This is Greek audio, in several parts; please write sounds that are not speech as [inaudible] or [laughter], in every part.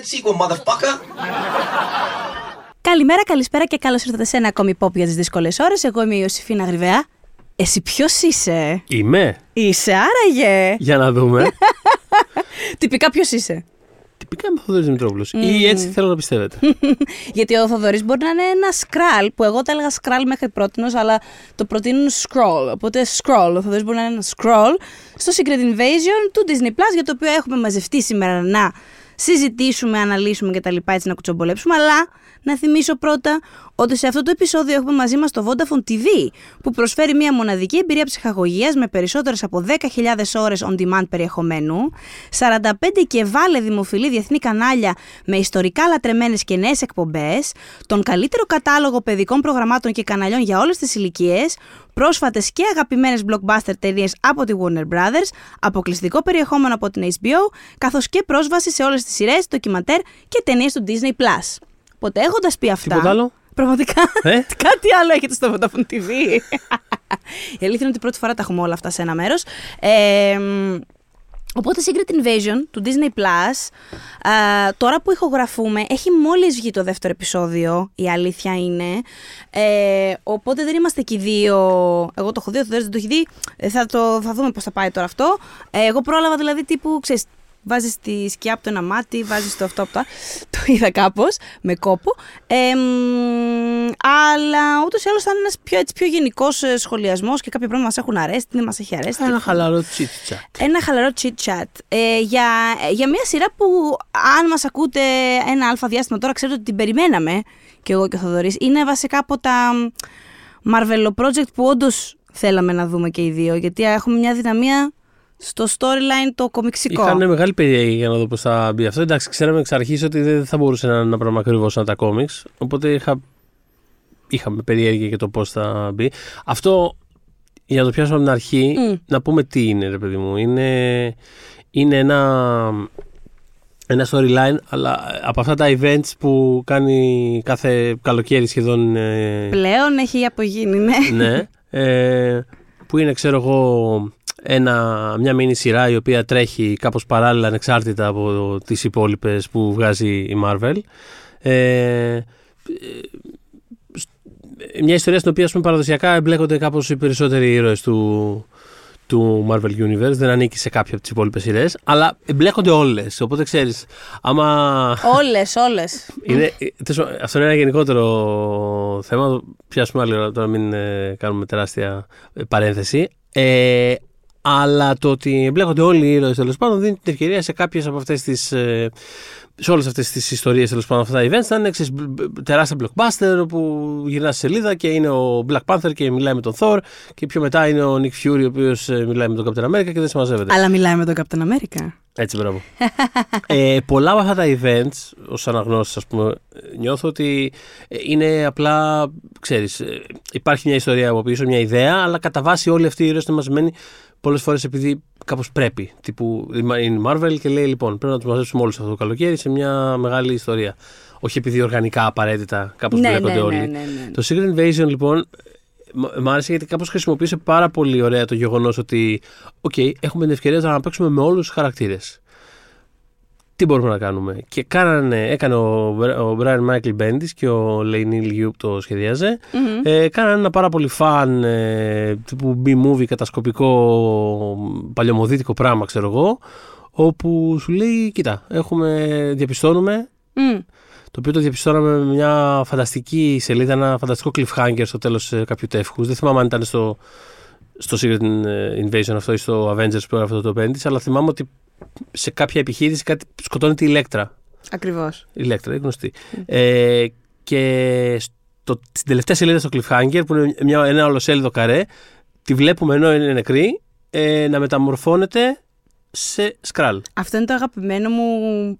that sequel, motherfucker. Καλημέρα, καλησπέρα και καλώς ήρθατε σε ένα ακόμη pop για τις δύσκολες ώρες. Εγώ είμαι η Ιωσήφινα Γρυβαία. Εσύ ποιος είσαι, Είμαι. Είσαι άραγε. Για να δούμε. [laughs] Τυπικά ποιος είσαι; Τυπικά είμαι ο Θοδωρής Δημητρόπουλος. Ή έτσι θέλω να πιστεύετε. [laughs] Γιατί ο Θοδωρής μπορεί να είναι ένα σκράλ, που εγώ τα έλεγα σκράλ μέχρι πρώτη, αλλά το προτείνουν scroll. Οπότε scroll. Ο Θοδωρής μπορεί να είναι ένα scroll στο Secret Invasion του Disney Plus, για το οποίο έχουμε μαζευτεί σήμερα να συζητήσουμε, αναλύσουμε κτλ. έτσι να κουτσομπολέψουμε. Αλλά να θυμίσω πρώτα ότι σε αυτό το επεισόδιο έχουμε μαζί μας το Vodafone TV, που προσφέρει μια μοναδική εμπειρία ψυχαγωγίας με περισσότερες από 10.000 ώρες on demand περιεχομένου, 45 και βάλε δημοφιλή διεθνή κανάλια με ιστορικά λατρεμένες και νέες εκπομπές, τον καλύτερο κατάλογο παιδικών προγραμμάτων και καναλιών για όλες τις ηλικίες, πρόσφατες και αγαπημένες blockbuster ταινίες από τη Warner Brothers, αποκλειστικό περιεχόμενο από την HBO, καθώς και πρόσβαση σε όλες τις σειρές, ντοκιματέρ και ταινίες του Disney+. Οπότε έχοντας πει αυτά. Τίποτα άλλο. Πραγματικά. Ε; [laughs] Κάτι άλλο έχετε στο Vodafone TV. Η αλήθεια είναι ότι πρώτη φορά τα έχουμε όλα αυτά σε ένα μέρος. Ε, Οπότε Secret Invasion του Disney Plus, α, τώρα που ηχογραφούμε, έχει μόλις βγει το δεύτερο επεισόδιο, η αλήθεια είναι. Ε, οπότε δεν είμαστε εκεί δύο, εγώ το έχω δει, ο Θεοδόρης δεν το έχει δει, ε, θα, το, θα δούμε πώς θα πάει τώρα αυτό. Ε, εγώ πρόλαβα δηλαδή τύπου, ξέρεις, Βάζεις τη σκιά από το ένα μάτι, βάζεις το αυτό από το [laughs] Το είδα κάπως, με κόπο. Ε, αλλά ούτως ή άλλως θα είναι ένας πιο, πιο γενικός ε, σχολιασμός και κάποια πράγματα μας έχουν αρέσει, τι δεν μας έχει αρέσει. Ένα χαλαρό chit chat. Ένα χαλαρό chit chat. Ε, για, για μια σειρά που, αν μας ακούτε ένα αλφα διάστημα τώρα, ξέρετε ότι την περιμέναμε και εγώ και ο Θοδωρής. Είναι βασικά από τα Marvel Project που όντως θέλαμε να δούμε και οι δύο, γιατί έχουμε μια δυναμία στο storyline το κομιξικό. Είχαν μεγάλη περιέργεια για να δω πώς θα μπει αυτό. Εντάξει, ξέραμε εξ αρχής ότι δεν θα μπορούσε να είναι ένα πράγμα ακριβώς σαν τα κόμιξ. Οπότε είχα... είχαμε περιέργεια για το πώς θα μπει. Αυτό για να το πιάσουμε από την αρχή, να πούμε τι είναι, ρε παιδί μου. Είναι, είναι ένα, ένα storyline, αλλά από αυτά τα events που κάνει κάθε καλοκαίρι σχεδόν. Ε, Πλέον έχει απογίνει, ναι. ναι. Ε, που είναι, ξέρω εγώ, ένα, μια μίνι σειρά η οποία τρέχει κάπως παράλληλα ανεξάρτητα από τις υπόλοιπες που βγάζει η Marvel. Ε, μια ιστορία στην οποία πούμε, παραδοσιακά εμπλέκονται κάπως οι περισσότεροι ήρωες του, του Marvel Universe, δεν ανήκει σε κάποια από τις υπόλοιπες σειρές, αλλά εμπλέκονται όλες. Οπότε ξέρεις, άμα. Όλες, όλες. αυτό είναι ένα γενικότερο θέμα. Πιάσουμε άλλη ώρα, τώρα μην ε, κάνουμε τεράστια παρένθεση. Ε, αλλά το ότι εμπλέκονται όλοι οι ήρωες τέλος πάντων δίνει την ευκαιρία σε κάποιες από αυτές τις. Ε, σε όλες αυτές τις ιστορίες τέλος πάντων, αυτά τα events, να είναι ξέρεις, τεράστια blockbuster όπου γυρνά στη σελίδα και είναι ο Black Panther και μιλάει με τον Thor και πιο μετά είναι ο Nick Fury ο οποίος ε, μιλάει με τον Captain America και δεν συμμαζεύεται. Αλλά μιλάει με τον Captain America. Έτσι, μπράβο. ε, πολλά από αυτά τα events, ως αναγνώστη, ας πούμε, νιώθω ότι είναι απλά, ξέρεις, υπάρχει μια ιστορία από πίσω, μια ιδέα, αλλά κατά βάση όλοι αυτοί οι ήρωες είναι μαζεμένοι πολλές φορές επειδή κάπως πρέπει. Τύπου είναι η Marvel και λέει λοιπόν πρέπει να τους μαζέψουμε όλους αυτό το καλοκαίρι σε μια μεγάλη ιστορία. Όχι επειδή οργανικά απαραίτητα κάπως ναι, μπλέκονται ναι, όλοι. Ναι, ναι, ναι. Το Secret Invasion λοιπόν μ' άρεσε γιατί κάπως χρησιμοποίησε πάρα πολύ ωραία το γεγονός ότι, OK, έχουμε την ευκαιρία να παίξουμε με όλους τους χαρακτήρες τι μπορούμε να κάνουμε. Και κάνανε, έκανε ο, ο Brian Michael Bendis και ο Lane Liu που το σχεδιαζε ε, κάνανε ένα πάρα πολύ φαν ε, τύπου B-movie κατασκοπικό παλιωμοδίτικο πράγμα ξέρω εγώ όπου σου λέει κοίτα έχουμε, διαπιστώνουμε το οποίο το διαπιστώναμε με μια φανταστική σελίδα, ένα φανταστικό cliffhanger στο τέλος ε, κάποιου τεύχους. Δεν θυμάμαι αν ήταν στο, στο Secret Invasion αυτό ή στο Avengers που έγραφε το Bendis, αλλά θυμάμαι ότι σε κάποια επιχείρηση κάτι σκοτώνεται η ηλέκτρα. Ακριβώς. Η ηλέκτρα, είναι γνωστή. Ε, και στο, στην τελευταία σελίδα στο Cliffhanger, που είναι μια, ένα ολοσέλιδο καρέ, τη βλέπουμε ενώ είναι νεκρή ε, να μεταμορφώνεται σε σκράλ. Αυτό είναι το αγαπημένο μου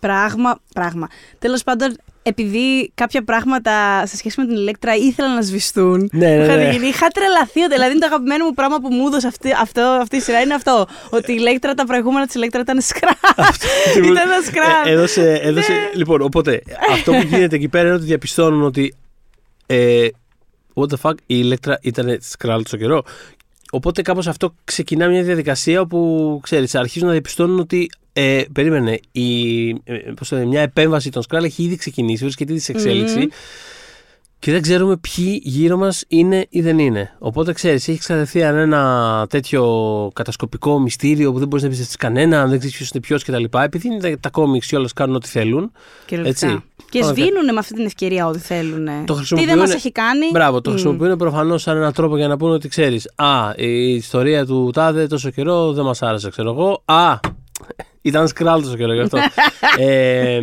πράγμα. πράγμα. Τέλος πάντων, επειδή κάποια πράγματα σε σχέση με την Ηλέκτρα ήθελαν να σβηστούν. Ναι, ναι, ναι. Είχα τρελαθεί. Δηλαδή, είναι το αγαπημένο μου πράγμα που μου έδωσε αυτή, αυτό, αυτή η σειρά είναι αυτό. Ότι η Ηλέκτρα, τα προηγούμενα της Ηλέκτρα ήταν σκρά. [laughs] ήταν ένα σκρά. Ε, έδωσε, έδωσε, ναι. Λοιπόν, οπότε αυτό που γίνεται εκεί πέρα είναι ότι διαπιστώνουν ότι. Ε, what the fuck, η Ηλέκτρα ήταν σκράλ τόσο καιρό. Οπότε κάπως αυτό ξεκινά μια διαδικασία όπου, ξέρεις, αρχίζουν να διαπιστώνουν ότι Ε, περίμενε. Η, ε, πώς το λένε, μια επέμβαση των Σκράλ έχει ήδη ξεκινήσει, βρίσκεται ήδη σε εξέλιξη. Και δεν ξέρουμε ποιοι γύρω μας είναι ή δεν είναι. Οπότε ξέρεις, έχει κατευθείαν ένα τέτοιο κατασκοπικό μυστήριο που δεν μπορείς να εμπιστευτεί κανένα, δεν ξέρεις ποιος είναι ποιος κτλ. Επειδή είναι τα κόμιξ και όλα κάνουν ό,τι θέλουν. Έτσι. Και Ωραία. σβήνουν με αυτή την ευκαιρία ό,τι θέλουν. Το Τι δεν χρησιμοποιούν- μας έχει κάνει; Μπράβο, το Μμ. χρησιμοποιούν προφανώς σαν έναν τρόπο για να πούνε ότι ξέρεις. Α, η ιστορία του Τάδε τόσο καιρό δεν μας άρεσε, ξέρω εγώ. Α, ήταν σκράλ τόσο καιρός γι' αυτό. [laughs] ε,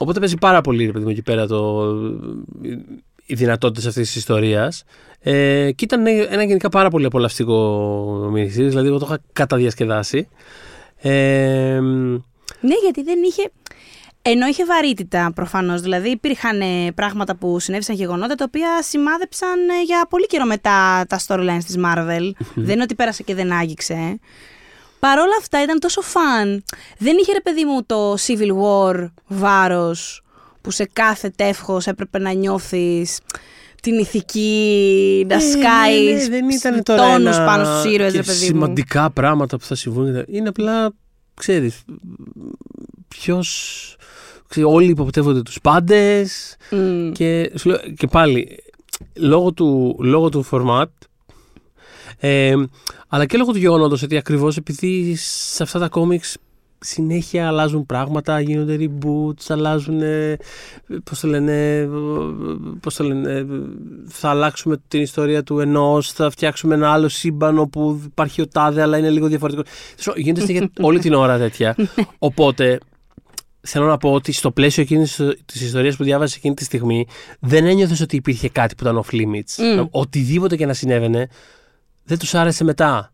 οπότε παίζει πάρα πολύ, ρε παιδί μου, εκεί πέρα το, οι δυνατότητες αυτής της ιστορίας. Ε, και ήταν ένα γενικά πάρα πολύ απολαυστικό μυριστήρι, δηλαδή εγώ το είχα καταδιασκεδάσει. Ε, Ναι, γιατί δεν είχε. Ενώ είχε βαρύτητα προφανώς. Δηλαδή υπήρχαν ε, πράγματα που συνέβησαν γεγονότα τα οποία σημάδεψαν ε, για πολύ καιρό μετά τα storylines της Marvel. δεν είναι ότι πέρασε και δεν άγγιξε. Ε. Παρ' όλα αυτά ήταν τόσο φαν. Δεν είχε ρε παιδί μου το Civil War βάρος που σε κάθε τεύχος έπρεπε να νιώθεις την ηθική, να σκάει ναι, δεν ήταν τώρα τόνους ένα- πάνω στους ήρωες, και ρε παιδί μου. σημαντικά πράγματα που θα συμβούν. Είναι απλά, ξέρεις, ποιος... Ξέρεις, όλοι υποπτεύονται τους πάντες Μμ. και, σου λέω- και πάλι, λόγω του, λόγω του format, ε, αλλά και λόγω του γεγονότος ότι ακριβώς επειδή σε αυτά τα κόμιξ συνέχεια αλλάζουν πράγματα, γίνονται reboots, αλλάζουν, ε, πώς το λένε, ε, πώς το λένε, ε, θα αλλάξουμε την ιστορία του ενός, θα φτιάξουμε ένα άλλο σύμπαν όπου υπάρχει ο τάδε αλλά είναι λίγο διαφορετικό. Ξέρω, Γίνεται συνέχεια [laughs] όλη την ώρα τέτοια. Οπότε, θέλω να πω ότι στο πλαίσιο εκείνης της ιστορίας που διάβασες εκείνη τη στιγμή, δεν ένιωθες ότι υπήρχε κάτι που ήταν off limits. Μμ. Οτιδήποτε και να συνέβαινε, δεν τους άρεσε μετά.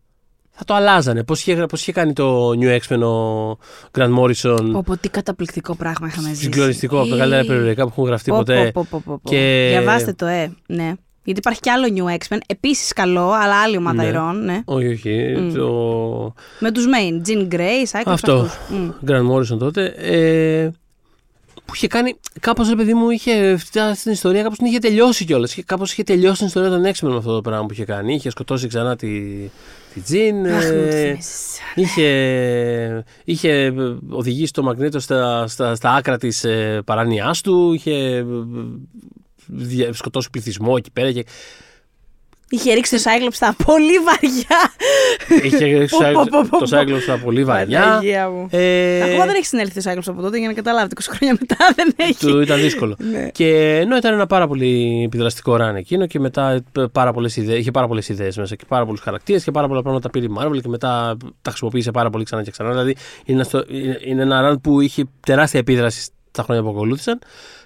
Θα το αλλάζανε. Πώς είχε, πώς είχε κάνει το New X-Men ο Grant Morrison; Πω, πω, τι καταπληκτικό πράγμα είχαμε ζήσει. Συγκλονιστικό, από τα Ε, καλύτερα περιοδικά που έχουν γραφτεί πω, ποτέ. πω, πω, πω, πω. Και- Διαβάστε το, ε. Ναι. Γιατί υπάρχει κι άλλο New X-Men, επίσης καλό, αλλά άλλη ομάδα Ναι. ηρών, ναι. Όχι, όχι. Μμ. Το Με τους main, Jean Grey, Cyclops, Αυτό. αυτούς. Μμ. Grant Morrison τότε. Ε, που είχε κάνει. Κάπως ρε παιδί μου, είχε φτιάξει την ιστορία, κάπως την είχε τελειώσει κιόλας. Κάπως είχε τελειώσει την ιστορία των X-Men με αυτό το πράγμα που είχε κάνει. Είχε σκοτώσει ξανά τη, τη Jean. Αχ, μου το ε, θυμίζεις. είχε, είχε οδηγήσει το Μαγνήτο στα, στα, στα άκρα της ε, παράνοιάς του. Είχε ε, δια- σκοτώσει πληθυσμό εκεί πέρα. Και, Είχε ρίξει το Cyclops στα πολύ βαριά. είχε ρίξει Πω, πω, πω, πω, το πω. Cyclops στα πολύ βαριά. Παναγία μου. Ε, Ακόμα δεν έχει συνέλθει το Cyclops από τότε για να καταλάβετε. 20 χρόνια μετά [laughs] δεν έχει. του ήταν δύσκολο. Ναι. Και ενώ ήταν ένα πάρα πολύ επιδραστικό ραν εκείνο και μετά ε, πάρα πολλές ιδέες, είχε πάρα πολλές ιδέες μέσα και πάρα πολλούς χαρακτήρες και πάρα πολλά πράγματα πήρε η Marvel και μετά τα χρησιμοποίησε πάρα πολύ ξανά και ξανά. Δηλαδή είναι, στο, είναι, είναι ένα run που είχε τεράστια επίδραση στα χρόνια που ακολούθησαν.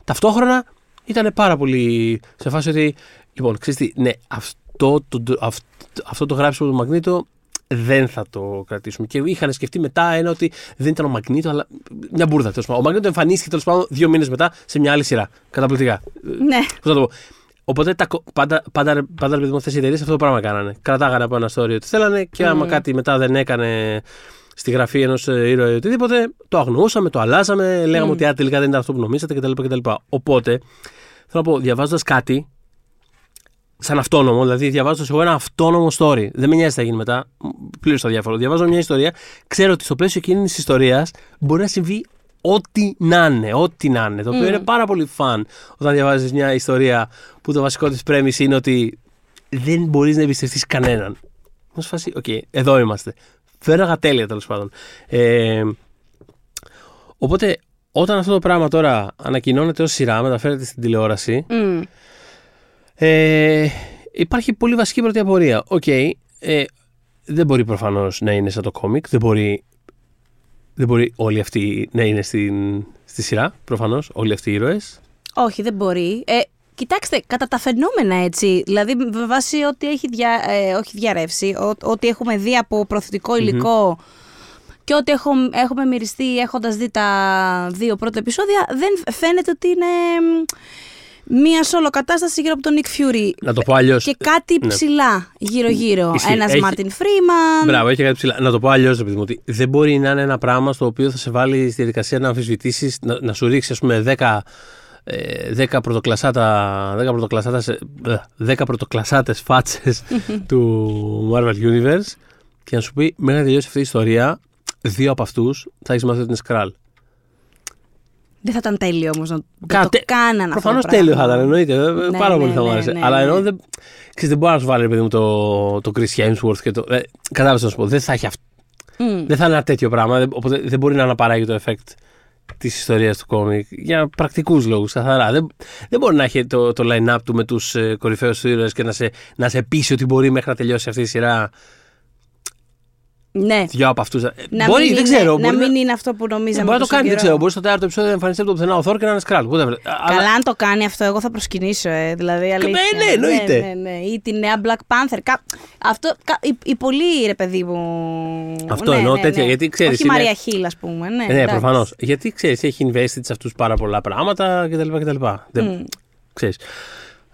Ταυτόχρονα ήταν πάρα πολύ σε φάση ότι. Λοιπόν, ξέρεις τι, ναι, αυτό το, αυτό, αυτό το γράψιμο του Μαγνήτο δεν θα το κρατήσουμε. Και είχαν σκεφτεί μετά ένα ότι δεν ήταν ο Μαγνήτο, αλλά μια μπουρδα τέλος πάντων. Ο Μαγνήτο εμφανίστηκε τέλος πάντων δύο μήνες μετά σε μια άλλη σειρά. Καταπληκτικά. Ναι. Πώς να το πω. Οπότε τα, κο- πάντα, πάντα, πάντα, πάντα αυτές οι εταιρείες αυτό το πράγμα κάνανε. Κρατάγανε από ένα story ότι θέλανε και άμα Mm. κάτι μετά δεν έκανε στη γραφή ενός ήρωα ή οτιδήποτε, το αγνοούσαμε, το αλλάζαμε, λέγαμε Mm. ότι α, τελικά δεν ήταν αυτό που νομίζατε κτλ. κτλ. Οπότε, θέλω να πω, διαβάζοντας κάτι, σαν αυτόνομο, δηλαδή διαβάζοντας εγώ ένα αυτόνομο story, δεν με νοιάζει τι θα γίνει μετά, πλήρως το διάφορο. Διαβάζω μια ιστορία, ξέρω ότι στο πλαίσιο εκείνης της ιστορίας μπορεί να συμβεί ό,τι να είναι, ό,τι να είναι. Το οποίο Mm. είναι πάρα πολύ φαν όταν διαβάζεις μια ιστορία που το βασικό της πρέμιση είναι ότι δεν μπορείς να εμπιστευτείς κανέναν. Μου φάση, οκ, εδώ είμαστε. Φέραγα τέλεια τέλος πάντων. Ε, οπότε, όταν αυτό το πράγμα τώρα ανακοινώνεται ως σειρά, μεταφέρεται στην τηλεόραση, Μμ. Ε, υπάρχει πολύ βασική πρώτη απορία. Οκ, ε, δεν μπορεί προφανώς να είναι σαν το κόμικ, δεν μπορεί, δεν μπορεί όλοι αυτοί να είναι στην, στη σειρά, προφανώς, όλοι αυτοί οι ήρωες. Όχι, δεν μπορεί. Ε, κοιτάξτε, κατά τα φαινόμενα έτσι, δηλαδή με βάση ό,τι έχει δια, ε, όχι διαρρεύσει, ό, ό,τι έχουμε δει από προθετικό υλικό και ό,τι έχω, έχουμε μυριστεί έχοντας δει τα δύο πρώτα επεισόδια, δεν φαίνεται ότι είναι μ, μία σόλο κατάσταση γύρω από τον Nick Fury. Να το πω αλλιώς. Και κάτι ναι. ψηλά γύρω-γύρω. Ισχύει. Ένας Έχει- Μάρτιν Φρήμαν. Μπράβο, έχει κάτι ψηλά. Να το πω αλλιώς, επειδή μου, ότι δεν μπορεί να είναι ένα πράγμα στο οποίο θα σε βάλει στη διαδικασία να αμφισβητήσεις, να, να σου ρίξει, ας πούμε, 10, ε, 10 πρωτοκλασάτα, 10 πρωτοκλασάτες, ε, 10 πρωτοκλασάτες φάτσες [laughs] του Marvel Universe και να σου πει μέχρι να τελειώσει αυτή η ιστορία δύο από αυτούς θα έχεις μάθει ότι είναι σκράλ. Δεν θα ήταν τέλειο όμως να Κα- το τε- κάναν αυτό. Προφανώς το τέλειο θα πράγμα. ήταν, εννοείται. Ε, Ναι, Πάρα ναι, πολύ θα μου ναι, άρεσε. ναι, Αλλά ναι. ενώ δεν. Ξέρεις, δεν μπορεί να σου βάλει, παιδί μου, το, το Chris Hemsworth και το. Ε, Κατάλαβες να σου πω. Δεν θα έχει αυτό. Μμ. Δεν θα είναι ένα τέτοιο πράγμα. δεν- Οπότε δεν μπορεί να αναπαράγει το effect της ιστορίας του κόμικ για πρακτικούς λόγους. Καθαρά. Δεν, δεν μπορεί να έχει το, το line-up του με τους ε, κορυφαίους του ήρωε και να σε, να σε πείσει ότι μπορεί μέχρι να τελειώσει αυτή η σειρά. Ναι. Δυο από αυτούς. Να μπορεί, μην δεν είναι, ξέρω. να μπορεί μην είναι αυτό που νομίζαμε. μπορεί να το τόσο κάνει, δεν καιρό. ξέρω. Μπορεί στο τέταρτο επεισόδιο να εμφανιστεί από το πουθενά ο Θόρ και να είναι σκράλ. Whatever. Αλλά- Καλά, αν το κάνει αυτό, εγώ θα προσκυνήσω. Ε, δηλαδή, αλήθεια. ναι, εννοείται. Ναι, ναι, ναι. Ή τη νέα Black Panther. Κα... Αυτό, κα... η, η πολύ ρε παιδί μου. Αυτό ναι, εννοώ, ναι, τέτοια, ναι. γιατί ξέρεις, Όχι είναι- Μαρία Χίλ, ας πούμε. Ναι, Ε, ναι, εντάξει. προφανώς. Γιατί ξέρεις, έχει invested σε αυτούς πάρα πολλά πράγματα κτλ. κτλ. Δεν, ξέρεις.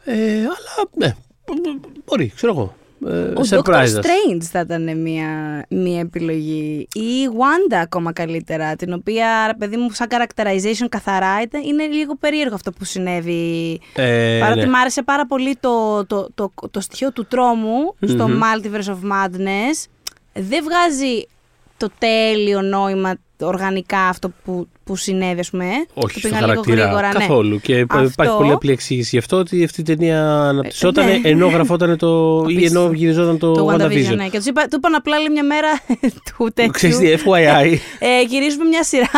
Ε, αλλά ναι, μπορεί, ξέρω εγώ. Ε, Ο Doctor surprise us. Strange θα ήταν μια, μια επιλογή. Ή η Wanda ακόμα καλύτερα, την οποία, ρε παιδί μου, σαν characterization καθαρά ήταν, είναι λίγο περίεργο αυτό που συνέβη. Ε, Παρότι ναι. μ' άρεσε πάρα πολύ το, το, το, το στοιχείο του τρόμου στο Multiverse of Madness, δεν βγάζει το τέλειο νόημα οργανικά αυτό που, που συνέβη, ας πούμε. Όχι το στο πήγα λίγο χαρακτήρα γρήγορα, ναι. καθόλου. Και υπά- υπάρχει Αυτό- πολύ απλή εξήγηση γι' αυτό ότι αυτή η ταινία αναπτυσσόταν ναι. ενώ γραφόταν το. ή Απίστευτο. ενώ γυριζόταν το, Το WandaVision, WandaVision. ναι. Και τους είπα, του είπαν απλά λέει μια μέρα [laughs] του τέτοιου. Ξέρεις τι, FYI. Ε, γυρίζουμε μια σειρά.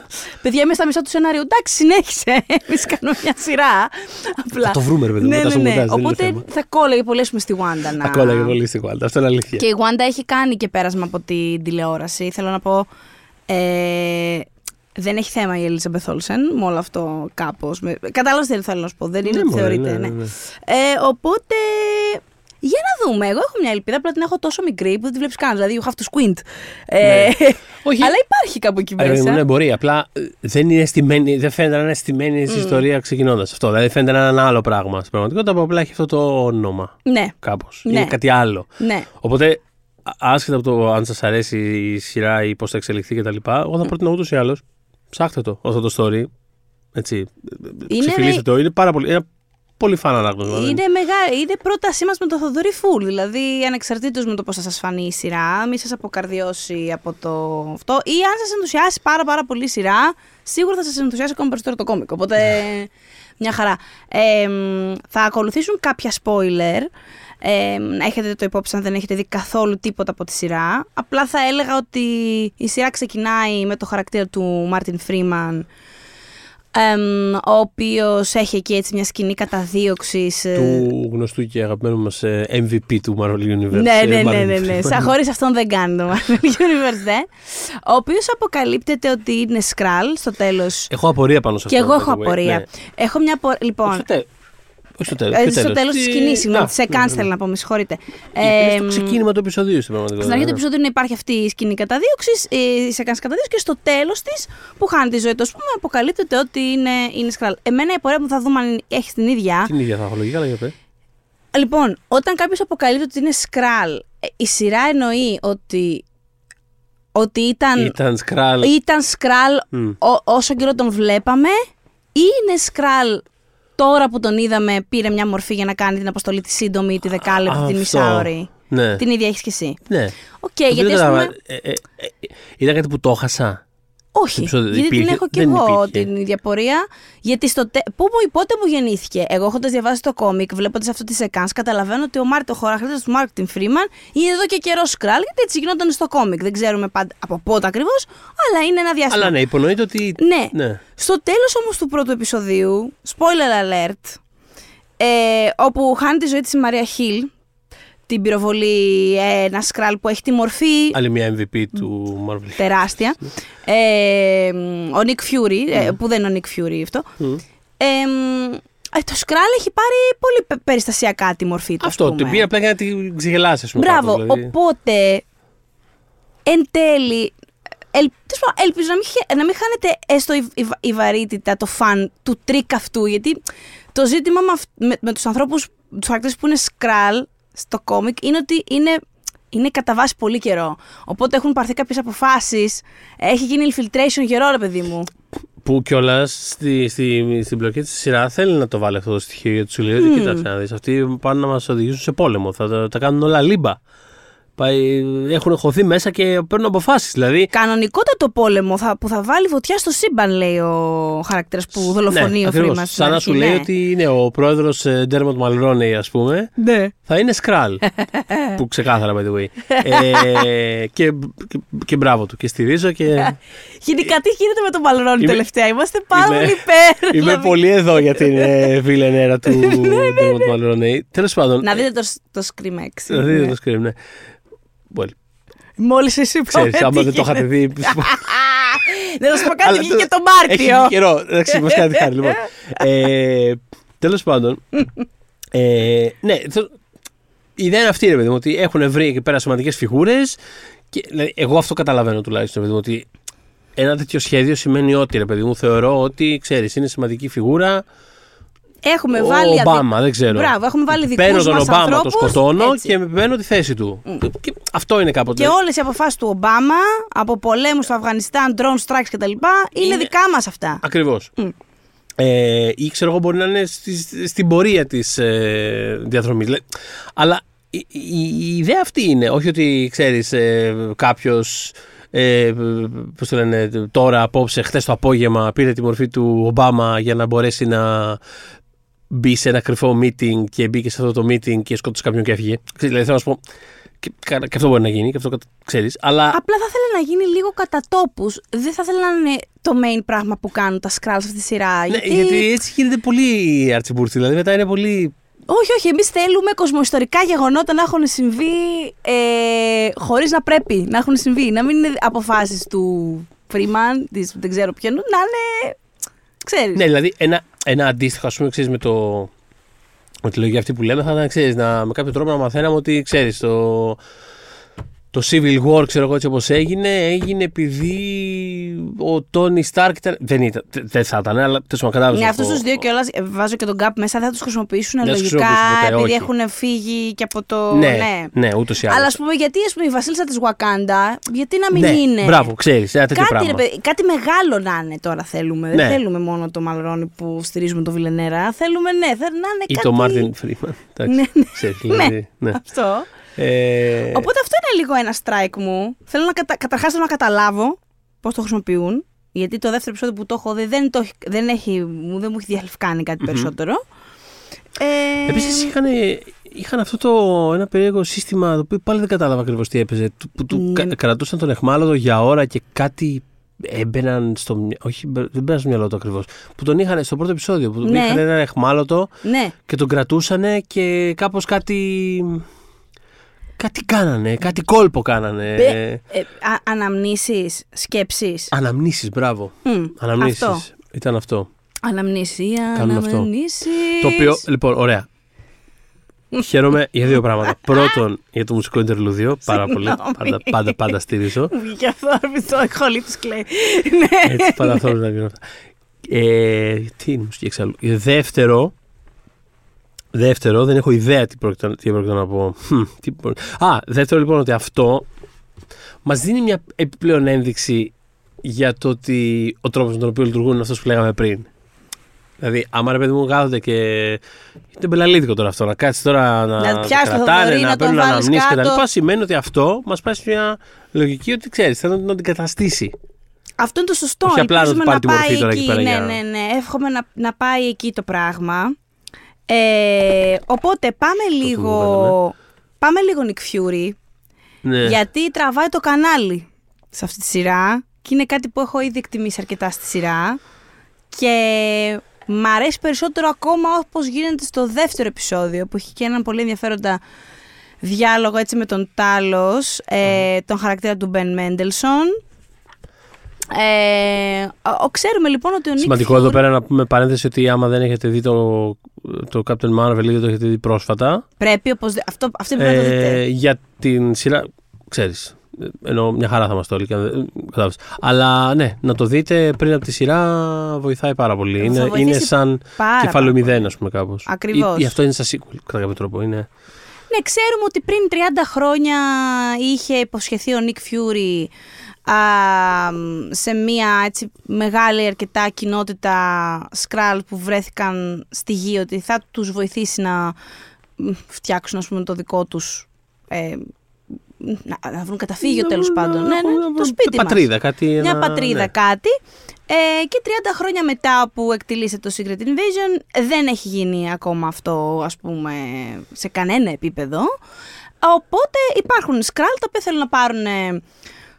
[laughs] Παιδιά, είμαι στα μισά του σενάριου. Εντάξει, συνέχισε. [laughs] Εμείς κάνουμε μια σειρά. Απλά. Θα το βρούμε, ρε παιδί μου, ναι, μετά ναι, στο ναι. μοντάζ, δεν είναι Οπότε θέμα. θα κόλλαγε πολύ ας πούμε, στη Wanda. Να... Ακόμα και πολύ στην κουάλτα. Αυτό είναι αλήθεια. Και η Wanda έχει κάνει και πέρασμα από την τηλεόραση. Θέλω να πω. Ε, δεν έχει θέμα η Elizabeth Olsen με όλο αυτό κάπως. Κατάλαβες τι θέλω να σου πω. Δεν είναι Ναι, ότι μωρέ, θεωρείται. ναι, Ναι, ναι, ναι. Ε, οπότε. Για να δούμε. Εγώ έχω μια ελπίδα. Απλά την έχω τόσο μικρή που δεν τη βλέπεις καν. Δηλαδή, you have to squint. Ε, [laughs] Όχι. Αλλά υπάρχει κάπου εκεί Ρε παιδί μου, μέσα. ναι, μπορεί. Απλά ε, δεν, είναι στημένη, δεν φαίνεται να είναι στημένη Mm. στην ιστορία ξεκινώντας αυτό. Δηλαδή φαίνεται να είναι ένα άλλο πράγμα στην πραγματικότητα που απλά έχει αυτό το όνομα. Ναι, Κάπως. Ναι. Είναι κάτι άλλο. ναι. Οπότε, α- άσχετα από το αν σας αρέσει η σειρά ή πώς θα εξελιχθεί κτλ., εγώ θα πρότεινα ούτως ή άλλως. Ψάχτε το αυτό το story. Έτσι. Είναι Ξεφυλίστε με- το. Είναι πάρα πολύ. Είναι πολύ φαν ανάγνωσμα. δεν Είναι, μεγάλη, είναι πρότασή μας με το Θοδωρή Φουλ. Δηλαδή, ανεξαρτήτως με το πώς θα σας φανεί η σειρά, μη σας αποκαρδιώσει από το αυτό. Ή αν σας ενθουσιάσει πάρα, πάρα πολύ η σειρά, σίγουρα θα σας ενθουσιάσει ακόμα περισσότερο το κόμικ. Οπότε, μια χαρά. Ε, μ, θα ακολουθήσουν κάποια spoiler. Ε, να έχετε το υπόψη αν δεν έχετε δει καθόλου τίποτα από τη σειρά. Απλά θα έλεγα ότι η σειρά ξεκινάει με το χαρακτήρα του Μάρτιν Φρήμαν εμ, ο οποίος έχει εκεί έτσι μια σκηνή καταδίωξης ε, Του γνωστού και αγαπημένου μας MVP του Marvel Universe. ναι, ε, ναι, ναι, Marvel ναι, ναι. Universe. Σαν χωρίς αυτόν δεν κάνει το Marvel [laughs] Universe, δεν. Ο οποίος αποκαλύπτεται ότι είναι Skrull στο τέλος. Έχω απορία πάνω σε Και αυτό. εγώ by έχω the way. απορία. Ναι. Έχω μια απορία. Όχι Λοιπόν, στο τέλος. Όχι στο τέλος. ε, Ποιο στο τέλος; τέλος της Τι- σκηνής, συγγνώμη, Α, της ναι, εκάνς ναι, θέλω ναι. να πω, με συγχωρείτε. Είναι Ε, στο ξεκίνημα του επεισοδίου στην πραγματικότητα. Στην αρχή του ναι. επεισόδου υπάρχει αυτή η σκηνή καταδίωξης, η σεκάνη καταδίωξη και στο τέλος της, που χάνει τη ζωή του, ας πούμε, αποκαλύπτεται ότι είναι, είναι Skrull. Εμένα η πορεία που θα δούμε αν έχεις την ίδια. Την ίδια θα έχω λογικά, αλλά για πες. Λοιπόν, όταν κάποιος αποκαλύπτει ότι είναι Skrull, ε, η σειρά εννοεί ότι, ότι ήταν, Ήταν Skrull. ήταν Skrull Μμ. ό- όσο καιρό τον βλέπαμε, ή είναι Skrull τώρα που τον είδαμε, πήρε μια μορφή για να κάνει την αποστολή τη σύντομη, τη δεκάλεπτη, την Αυτό. μισάωρη. Ναι. Την ίδια έχεις κι εσύ. Ναι. Οκ, Το οποίο γιατί δεν ας πούμε... κατάλαβα. Ε, ε, ε, ε, Ήταν κάτι που το έχασα. Όχι, επεισόδιο γιατί την υπήρχε, έχω κι δεν εγώ υπήρχε. την ίδια πορεία. Γιατί στο τε... πού μου, πότε μου γεννήθηκε; Εγώ έχοντας διαβάσει το κόμικ, βλέποντας αυτό τις σεκάνς, καταλαβαίνω ότι ο Μάρτιν, ο χαρακτήρα του Μάρτιν Φρήμαν είναι εδώ και καιρός Skrull, γιατί έτσι γινόταν στο κόμικ. Δεν ξέρουμε πάντα από πότε ακριβώς, αλλά είναι ένα διάστημα. Αλλά ναι, υπονοείται ότι. Ναι. ναι. Στο τέλος όμως του πρώτου επεισοδίου, spoiler alert, ε, όπου χάνει τη ζωή της η Μαρία Χιλ, την πυροβολή ε, ένα σκράλ που έχει τη μορφή Άλλη μια MVP του Marvel. τεράστια. Ε, ο Nick Fury, ε, που δεν είναι ο Nick Fury αυτό. Μμ. Ε, μ, ε, το Σκράλ έχει πάρει πολύ πε- περιστασιακά τη μορφή του. ας Αυτό. πούμε. Την πήρα απλά για να την ξεγελάσει, ας πούμε. Μπράβο. κάπως, δηλαδή. Οπότε, εν τέλει, ελ, τέλος πάντων, ελπίζω να μην, χε- να μην χάνεται έστω η, η, η βαρύτητα, το fun του τρικ αυτού. Γιατί το ζήτημα με, αυ- με, με τους ανθρώπους, τους χαρακτήρες που είναι Skrull στο κόμικ, είναι ότι είναι, είναι κατά βάση πολύ καιρό. Οπότε έχουν πάρθει κάποιες αποφάσεις, έχει γίνει infiltration καιρό, ρε παιδί μου. Που κιόλας στη, στη, στην πλοκή της σειρά θέλει να το βάλει αυτό το στοιχείο γιατί σου λέει ότι κοίταξε να δεις. Αυτοί πάνε να μας οδηγήσουν σε πόλεμο. Θα τα, τα κάνουν όλα λίμπα. Πάει, έχουν χωθεί μέσα και παίρνουν αποφάσεις. Δηλαδή, Κανονικότατο πόλεμο θα, που θα βάλει φωτιά στο σύμπαν, λέει ο χαρακτήρας που δολοφονεί ο ακριβώς. Φρίμα. Σαν να σου λέει ότι είναι ο πρόεδρος Ντέρμοντ Μαλρόνεϊ, ας πούμε. Ναι. Θα είναι σκράλ. [laughs] που ξεκάθαρα, by the way. ε, και, και, και μπράβο του. Και στηρίζω και. [laughs] Γενικά, τι γίνεται με τον Μαλρόνι Είμαι- τελευταία; Είμαστε πάρα Είμαι- πολύ υπέρ. [laughs] Είμαι δηλαδή. πολύ εδώ για την ε, βιλενέρα του Ντέρμοντ Μαλρόνεϊ. Τέλος πάντων. Να δείτε το, το Scream 6. Να δείτε το scream, ναι. Well, Μόλις εσύ ξέρεις, άμα δεν το είχατε δει. [laughs] Να σα πω κάτι, Αλλά βγήκε το- το Έχει Μάρτιο. καιρό. Εντάξει, μας κάνει τη χάρη. Λοιπόν. [laughs] Ε, Τέλος πάντων. Ε, ναι, θε- η ιδέα είναι αυτή, ρε παιδί μου, ότι έχουν βρει εκεί πέρα σημαντικέ φιγούρες. Δηλαδή, εγώ αυτό καταλαβαίνω τουλάχιστον, ρε παιδί μου, ότι ένα τέτοιο σχέδιο σημαίνει ότι, ρε παιδί μου, θεωρώ ότι, ξέρεις, είναι σημαντική φιγούρα. Έχουμε ο βάλει. αδι- Ομπάμα, δεν ξέρω. Μπράβο, έχουμε βάλει δικούς Παίρνω τον μας Ομπάμα, τον ανθρώπους, σκοτώνω έτσι. και παίρνω τη θέση του. Και αυτό είναι κάποτε. Και όλες οι αποφάσεις του Ομπάμα από πολέμους στο Αφγανιστάν, drone strikes κτλ. είναι, Είναι- δικά μας αυτά. Ακριβώς. Ε, ή ξέρω εγώ μπορεί να είναι στη- στην πορεία της ε, διαδρομής. Αλλά η, η- η ιδέα αυτή είναι. Όχι ότι ξέρεις ε, κάποιος. Ε, πώς το λένε, τώρα, απόψε, χθες το απόγευμα πήρε τη μορφή του Ομπάμα για να μπορέσει να μπει σε ένα κρυφό meeting και μπήκε σε αυτό το meeting και σκότωσε κάποιον και έφυγε. Δηλαδή θέλω να σου πω. Και, και αυτό μπορεί να γίνει, και αυτό ξέρεις. Αλλά Απλά θα ήθελα να γίνει λίγο κατά τόπους. Δεν θα ήθελα να είναι το main πράγμα που κάνουν τα Skrulls αυτή τη σειρά. Ναι, γιατί έτσι γίνεται πολύ αρτσιμπούρτη. Δηλαδή μετά είναι πολύ. Όχι, όχι. Εμείς θέλουμε κοσμοϊστορικά γεγονότα να έχουν συμβεί ε, χωρίς να πρέπει να έχουν συμβεί. Να μην είναι αποφάσεις του Freeman, της, δεν ξέρω ποιον, να είναι. Ξέρεις. Ναι, δηλαδή ένα, ένα αντίστοιχο, ας πούμε, ξέρεις με το. Με τη λογική αυτή που λέμε, θα ήταν ξέρεις, να, με κάποιο τρόπο να μαθαίναμε ότι ξέρεις το. Το Civil War, ξέρω εγώ έτσι όπως έγινε, έγινε επειδή ο Τόνι Στάρκ ήταν. Δεν, ήταν, δεν θα ήταν, αλλά τέλος πάντων κατάλαβες. Ναι, αυτούς τους δύο κιόλας βάζω και τον Gap μέσα, δεν θα τους χρησιμοποιήσουν Δεν θα τους λογικά χρησιμοποιήσουν ποτέ, επειδή όχι. έχουν φύγει και από το. Ναι, ναι. ναι, ούτως ή άλλως. Αλλά ας πούμε, γιατί ας πούμε, η Βασίλισσα της Wakanda, γιατί να μην ναι, είναι; Μπράβο, ξέρεις, ένα τέτοιο Κάτι, πράγμα. ρε παιδί, κάτι μεγάλο να είναι τώρα θέλουμε. Ναι. Δεν θέλουμε μόνο το Μαλρόνι που στηρίζουμε το Βιλενέρα. Θέλουμε, ναι, θέλουμε να είναι Ή κάτι. το Μάρτιν Φρήμαν. Ναι, ναι. Ξέρεις, δηλαδή, ναι. Αυτό. Ε, Οπότε αυτό είναι λίγο ένα strike μου. Θέλω να κατα... καταρχάς θέλω να καταλάβω πώς το χρησιμοποιούν. Γιατί το δεύτερο επεισόδιο που το έχω δει δεν, το... έχει- δεν, έχει... μου- δεν μου έχει διαλευκάνει κάτι περισσότερο. Ε... Επίσης είχαν, είχαν αυτό το ένα περίεργο σύστημα το οποίο πάλι δεν κατάλαβα ακριβώς τι έπαιζε. Του, που του Ναι. κα- κρατούσαν τον εχμάλωτο για ώρα και κάτι έμπαιναν στο μυαλό. Όχι, μπε- δεν μπαίναν στο μυαλό του ακριβώς. Που τον είχαν στο πρώτο επεισόδιο. Που τον Ναι. είχαν ένα εχμάλωτο Ναι, και τον κρατούσαν και κάπως κάτι. Κάτι κάνανε, κάτι κόλπο κάνανε. ε, α, αναμνήσεις, σκέψεις. Αναμνήσεις, μπράβο. Μμ, Αναμνήσεις. Αυτό. Ήταν αυτό. Αναμνήσεις, Κάνουν αυτό. αναμνήσεις. Το οποίο, λοιπόν, ωραία. Χαίρομαι για δύο πράγματα. [laughs] Πρώτον, για το μουσικό interludio. Πάρα πολύ. Συγγνώμη. Πάντα, πάντα, πάντα στηρίζω. Μου βγήκε αυτό, το εχόλη του κλαίει. Ναι. Έτσι, πάντα θέλω να γίνω αυτά. Ε, τι είναι η μουσική εξάλλου. Ε, Δεύτερο, δεύτερο, δεν έχω ιδέα τι πρόκειται, τι πρόκειται να πω. Χμ, τι προ- Α, δεύτερο λοιπόν ότι αυτό μας δίνει μια επιπλέον ένδειξη για το ότι ο τρόπος με τον οποίο λειτουργούν είναι αυτός που λέγαμε πριν. Δηλαδή, άμα ρε παιδί μου κάθονται και. Είναι μπελαλίδικο τώρα αυτό. Να κάτσεις τώρα να, Να πιάσεις το κρατάνε, Θοδωρή, να να τον παίρνουν βάλεις αναμνήσεις κτλ. κάτω. Σημαίνει ότι αυτό μας πάει σε μια λογική ότι ξέρεις, θέλει να τον αντικαταστήσει. Αυτό είναι το σωστό. Όχι απλά να του Ελπίζουμε πάρει τη μορφή πάει τώρα εκεί εκεί. πέρα Ναι, για- ναι, ναι. Εύχομαι να, να πάει εκεί το πράγμα. Ε, οπότε πάμε λίγο. λέγαμε. Πάμε λίγο Nick Fury. Ναι. Γιατί τραβάει το κανάλι σε αυτή τη σειρά. Και είναι κάτι που έχω ήδη εκτιμήσει αρκετά στη σειρά. Και μ' αρέσει περισσότερο ακόμα όπως γίνεται στο δεύτερο επεισόδιο που έχει και έναν πολύ ενδιαφέροντα διάλογο έτσι με τον Τάλος, ε, τον χαρακτήρα του Μπεν Μέντελσον. Ε, ο- ο- ξέρουμε λοιπόν ότι ο Nick Σημαντικό Fury- εδώ πέρα να πούμε παρένθεση ότι άμα δεν έχετε δει το, το Captain Marvel ή δεν το έχετε δει πρόσφατα. Πρέπει οπωσδήποτε. Αυτό, αυτή πρέπει να το Ε, δείτε. για την σειρά. Ξέρεις, Ενώ μια χαρά θα είμαστε όλοι. και αν δεν- κατάλαβες. Αλλά ναι, να το δείτε πριν από τη σειρά βοηθάει πάρα πολύ. Θα Είναι, βοηθήσει είναι σαν Πάρα, κεφάλαιο πάρα μηδέν, ας πούμε, κάπως. Ακριβώς. Ή, ή αυτό είναι σαν sequel, κατά κάποιο τρόπο. Είναι... Ναι, ξέρουμε ότι πριν 30 χρόνια είχε υποσχεθεί ο Nick Fury α, σε μια έτσι μεγάλη αρκετά κοινότητα Skrull που βρέθηκαν στη γη ότι θα τους βοηθήσει να μ, φτιάξουν ας πούμε το δικό τους ε, να, να βρουν καταφύγιο τέλος Να- πάντων. να- Ναι, ναι, να- το σπίτι μας. Πατρίδα, κάτι. Μια ένα- πατρίδα ναι. κάτι. Ε, και 30 χρόνια μετά που εκτυλίσσεται το Secret Invasion δεν έχει γίνει ακόμα αυτό ας πούμε σε κανένα επίπεδο. Οπότε υπάρχουν Skrull τα οποία θέλουν να πάρουν ε,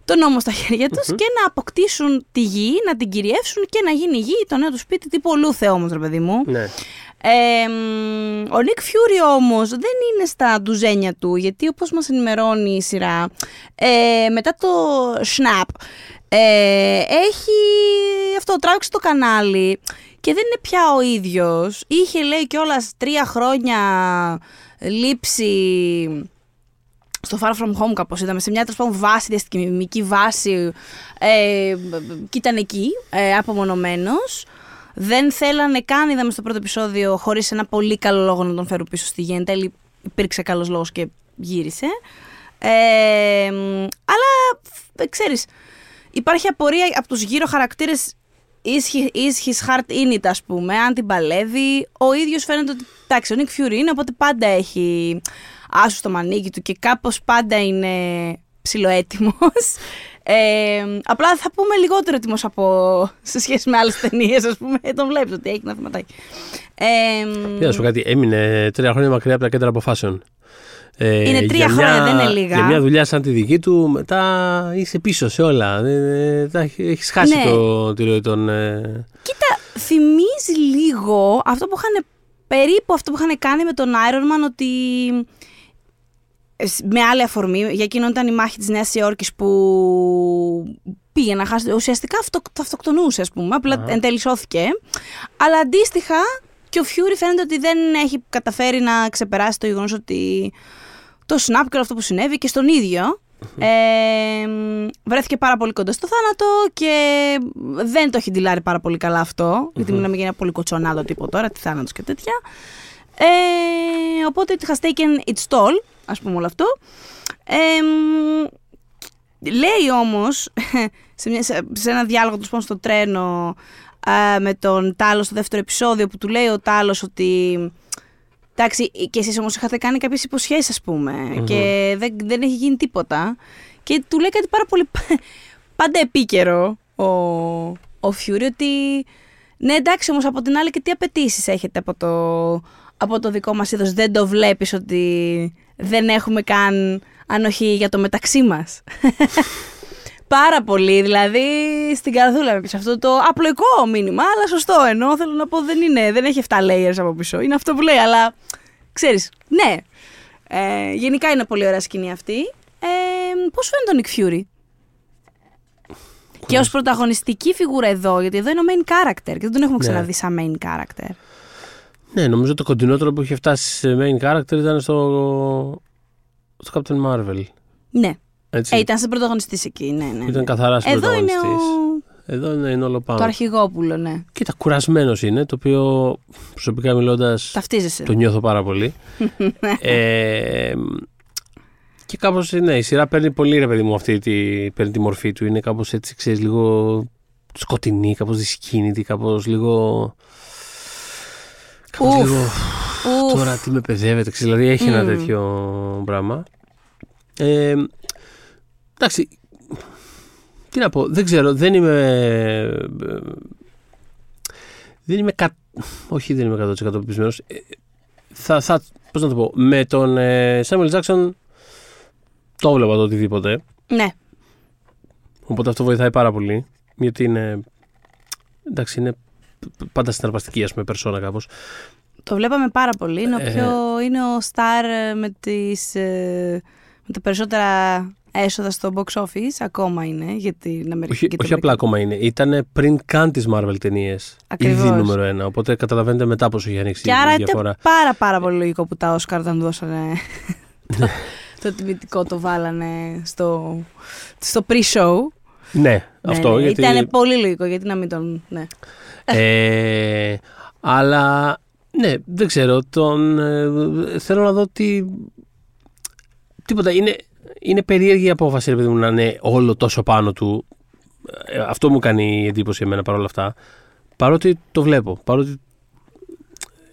το νόμο στα χέρια τους και να αποκτήσουν τη γη, να την κυριεύσουν και να γίνει η γη το νέο τους σπίτι τύπου ολούθε όμως ρε παιδί μου. Ναι. Ε, μ, ο Nick Fury όμως δεν είναι στα ντουζένια του γιατί όπως μας ενημερώνει η σειρά ε, μετά το Snap ε, έχει αυτό τράβηξε το κανάλι και δεν είναι πια ο ίδιος είχε λέει κιόλας τρία χρόνια λήψη στο Far From Home κάπως είδαμε, σε μια τέλος πάντων βάση, διαστημική βάση ε, και ήταν εκεί, ε, απομονωμένος. Δεν θέλανε καν, είδαμε στο πρώτο επεισόδιο, χωρίς ένα πολύ καλό λόγο να τον φέρουν πίσω στη γη. Εν τέλει υπήρξε καλός λόγος και γύρισε. Ε, μ, αλλά, φ- ξέρεις, υπάρχει απορία από τους γύρω χαρακτήρες is, he- is his heart in it, ας πούμε, αν την παλεύει. Ο ίδιος φαίνεται ότι, εντάξει, ο Nick Fury είναι, οπότε πάντα έχει άσου στο μανίκι του και κάπως πάντα είναι ψιλοέτοιμος. Ε, απλά θα πούμε λιγότερο έτοιμος από σε σχέση με άλλες ταινίες, ας πούμε. Τον βλέπεις ότι έχει ένα θεματάκι. Ε, Κοίτα, να σου πω κάτι, έμεινε τρία χρόνια μακριά από τα κέντρα αποφάσεων. Ε, Είναι τρία για μια- χρόνια, δεν είναι λίγα. Για μια δουλειά σαν τη δική του, μετά είσαι πίσω σε όλα. Έχει χάσει Ναι. το, τη ροή των. ε, Κοίτα, θυμίζει λίγο αυτό που είχαν περίπου αυτό που είχαν κάνει με τον Iron Man ότι ε, σ- με άλλη αφορμή, για εκείνον ήταν η μάχη της Νέας Υόρκης που πήγε να χάσει, ουσιαστικά αυτο, το αυτοκτονούσε ας πούμε, απλά εν τέλει σώθηκε. Αλλά αντίστοιχα και ο Fury φαίνεται ότι δεν έχει καταφέρει να ξεπεράσει το γεγονός ότι το snap και όλο αυτό που συνέβη και στον ίδιο. Ε, μ, βρέθηκε πάρα πολύ κοντά στο θάνατο και δεν το έχει ντυλάρει πάρα πολύ καλά αυτό. Γιατί μιλάμε για ένα πολύ κοτσονάδο τύπο τώρα, τι θάνατος και τέτοια. Ε, οπότε it has taken its toll, ας πούμε όλο αυτό. Ε, μ, λέει όμως, σε, μια, σε, σε ένα διάλογο τους πάνω στο τρένο α, με τον Τάλος στο δεύτερο επεισόδιο που του λέει ο Τάλος ότι εντάξει και εσείς όμως είχατε κάνει κάποιες υποσχέσεις ας πούμε και δεν, δεν έχει γίνει τίποτα και του λέει κάτι πάρα πολύ πάντα επίκαιρο ο, ο Φιούρι ότι ναι εντάξει όμως από την άλλη και τι απαιτήσεις έχετε από το, από το δικό μας είδος; Δεν το βλέπεις ότι δεν έχουμε καν ανοχή για το μεταξύ μας Πάρα πολύ, δηλαδή στην καρδούλα με πίσω. Αυτό το απλοϊκό μήνυμα, αλλά σωστό ενώ θέλω να πω δεν είναι, δεν έχει 7 layers από πίσω. Είναι αυτό που λέει, αλλά ξέρεις, ναι. Ε, γενικά είναι πολύ ωραία σκηνή αυτή. Ε, πώς φαίνεται ο Nick Fury? Και ως πρωταγωνιστική φιγούρα εδώ, γιατί εδώ είναι ο main character και δεν τον έχουμε Ναι. ξαναδεί σαν main character. Ναι, νομίζω το κοντινότερο που είχε φτάσει σε main character ήταν στο, στο Captain Marvel. Ναι, Έτσι. ε, ήταν σε πρωταγωνιστής εκεί, ναι, ναι. Ήταν ναι. καθαράς Εδώ είναι πρωταγωνιστής. ο... Εδώ είναι, είναι όλο πάνω. το αρχηγόπουλο, ναι. Κοίτα, κουρασμένος είναι, το οποίο προσωπικά μιλώντας. Ταυτίζεσαι. Το νιώθω πάρα πολύ. [laughs] ε, και κάπως ναι, η σειρά παίρνει πολύ ρε παιδί μου αυτή τη, παίρνει τη μορφή του. Είναι κάπως έτσι, ξέρεις, λίγο σκοτεινή, κάπως δυσκίνητη, κάπως λίγο. Κάπως Ουφ. λίγο. Ουφ. Τώρα τι με παιδεύεται, ξέρεις, δηλαδή έχει ένα Μμμ. τέτοιο πράγμα. Ε, εντάξει. Τι να πω, δεν ξέρω, δεν είμαι. ε, Δεν είμαι. Κα... Όχι, δεν είμαι 100% πεπισμένος. Ε, Θα, θα, πώς να το πω, με τον ε, Samuel Jackson το έβλεπα το οτιδήποτε. Ναι, Οπότε αυτό βοηθάει πάρα πολύ. Γιατί είναι. Εντάξει, είναι πάντα συναρπαστική, ας πούμε, περσόνα κάπως. Το βλέπαμε πάρα πολύ. Είναι, ο Ε. πιο, είναι ο Star ε, με, τις, ε, με τα περισσότερα έσοδα στο box office. Ακόμα είναι για την Αμερική. Όχι, και την όχι απλά Αμερική. ακόμα είναι. Ήταν πριν καν τις Marvel ταινίες. Ακριβώς. Ήδη νούμερο ένα. Οπότε καταλαβαίνετε μετά πόσο έχει ανοίξει Και άρα η ήταν διαφορά. πάρα πάρα πολύ λογικό που τα Oscar δεν δώσανε το, [laughs] Ναι. το τιμητικό το βάλανε στο, στο pre-show. Ναι, αυτό. ναι, γιατί, Ήταν πολύ λογικό, γιατί να μην τον... Ναι. Ε, αλλά ναι, δεν ξέρω. Τον, ε, θέλω να δω τι. Τίποτα. Είναι, είναι περίεργη η απόφαση, ρε παιδί μου, να είναι όλο τόσο πάνω του. Ε, αυτό μου κάνει εντύπωση εμένα παρόλα αυτά. Παρότι το βλέπω. Παρότι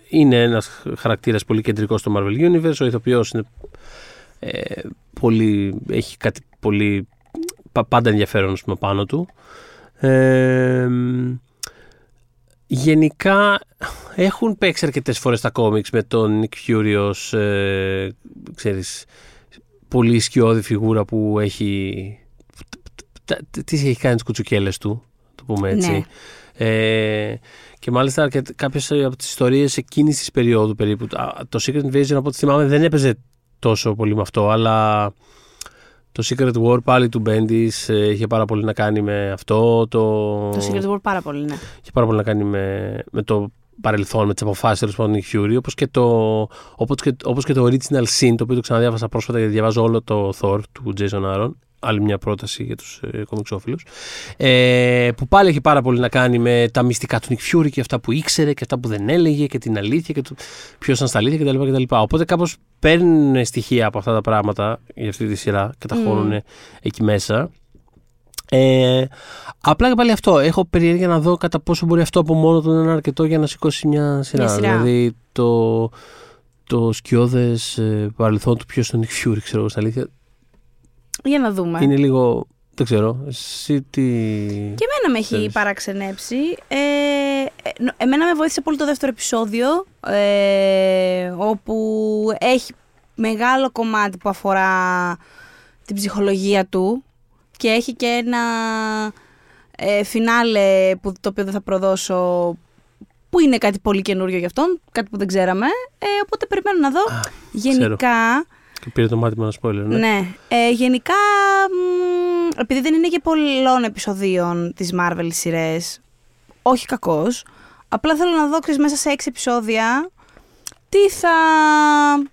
είναι ένας χαρακτήρας πολύ κεντρικός στο Marvel Universe. Ο ηθοποιός είναι Ε, πολύ, έχει κάτι πολύ πα- πάντα ενδιαφέρον ας πούμε, πάνω του. Ε, γενικά έχουν παίξει αρκετές φορές τα κόμιξ με τον Nick Furious, ε, ξέρεις, πολύ σκιώδη φιγούρα που έχει... Τις έχει κάνει τις κουτσουκέλες του, το πούμε έτσι. Ναι. Ε, και μάλιστα αρκετ- κάποιες από τις ιστορίες εκείνης της περίοδου περίπου. α, Το Secret Invasion από ό,τι θυμάμαι δεν έπαιζε τόσο πολύ με αυτό, αλλά το Secret War πάλι του Bendis ε, είχε πάρα πολύ να κάνει με αυτό. Το, Το Secret War πάρα πολύ, ναι. είχε πάρα πολύ να κάνει με, με το παρελθόν, με τις αποφάσεις τέλος πάντων Nick Fury, όπως και, το, όπως και, όπως και το Original Sin, το οποίο το ξαναδιάβασα πρόσφατα γιατί διαβάζω όλο το Thor του Jason Aaron. Άλλη μια πρόταση για τους ε, κομιξόφιλους. Ε, που πάλι έχει πάρα πολύ να κάνει με τα μυστικά του Nick Fury και αυτά που ήξερε και αυτά που δεν έλεγε και την αλήθεια και ποιος ήταν στα αλήθεια κτλ. κτλ. Οπότε κάπως παίρνουν στοιχεία από αυτά τα πράγματα για αυτή τη σειρά και τα Μμμ. χώνουν εκεί μέσα. Ε, απλά και πάλι αυτό. Έχω περιέργεια να δω κατά πόσο μπορεί αυτό από μόνο του να είναι αρκετό για να σηκώσει μια σειρά. Μια σειρά. Δηλαδή το, το σκιώδες παρελθόν του ποιος είναι ο Nick Fury, ξέρω εγώ στα αλήθεια. Για να δούμε. Είναι λίγο. Δεν ξέρω. Εσύ τι. Και εμένα με έχει Ξέρεις. παραξενέψει. Ε, ε, νο- εμένα με βοήθησε πολύ το δεύτερο επεισόδιο, ε, όπου έχει μεγάλο κομμάτι που αφορά την ψυχολογία του και έχει και ένα ε, φινάλε που, το οποίο δεν θα προδώσω που είναι κάτι πολύ καινούριο για αυτόν, κάτι που δεν ξέραμε. Ε, οπότε περιμένω να δω. Α, Γενικά, Και πήρε το μάτι με ένα spoiler, ναι. ναι. Ε, γενικά, μ, επειδή δεν είναι και πολλών επεισοδίων της Marvel οι σειρές, όχι κακός, απλά θέλω να δω ξέρεις, μέσα σε έξι επεισόδια τι θα,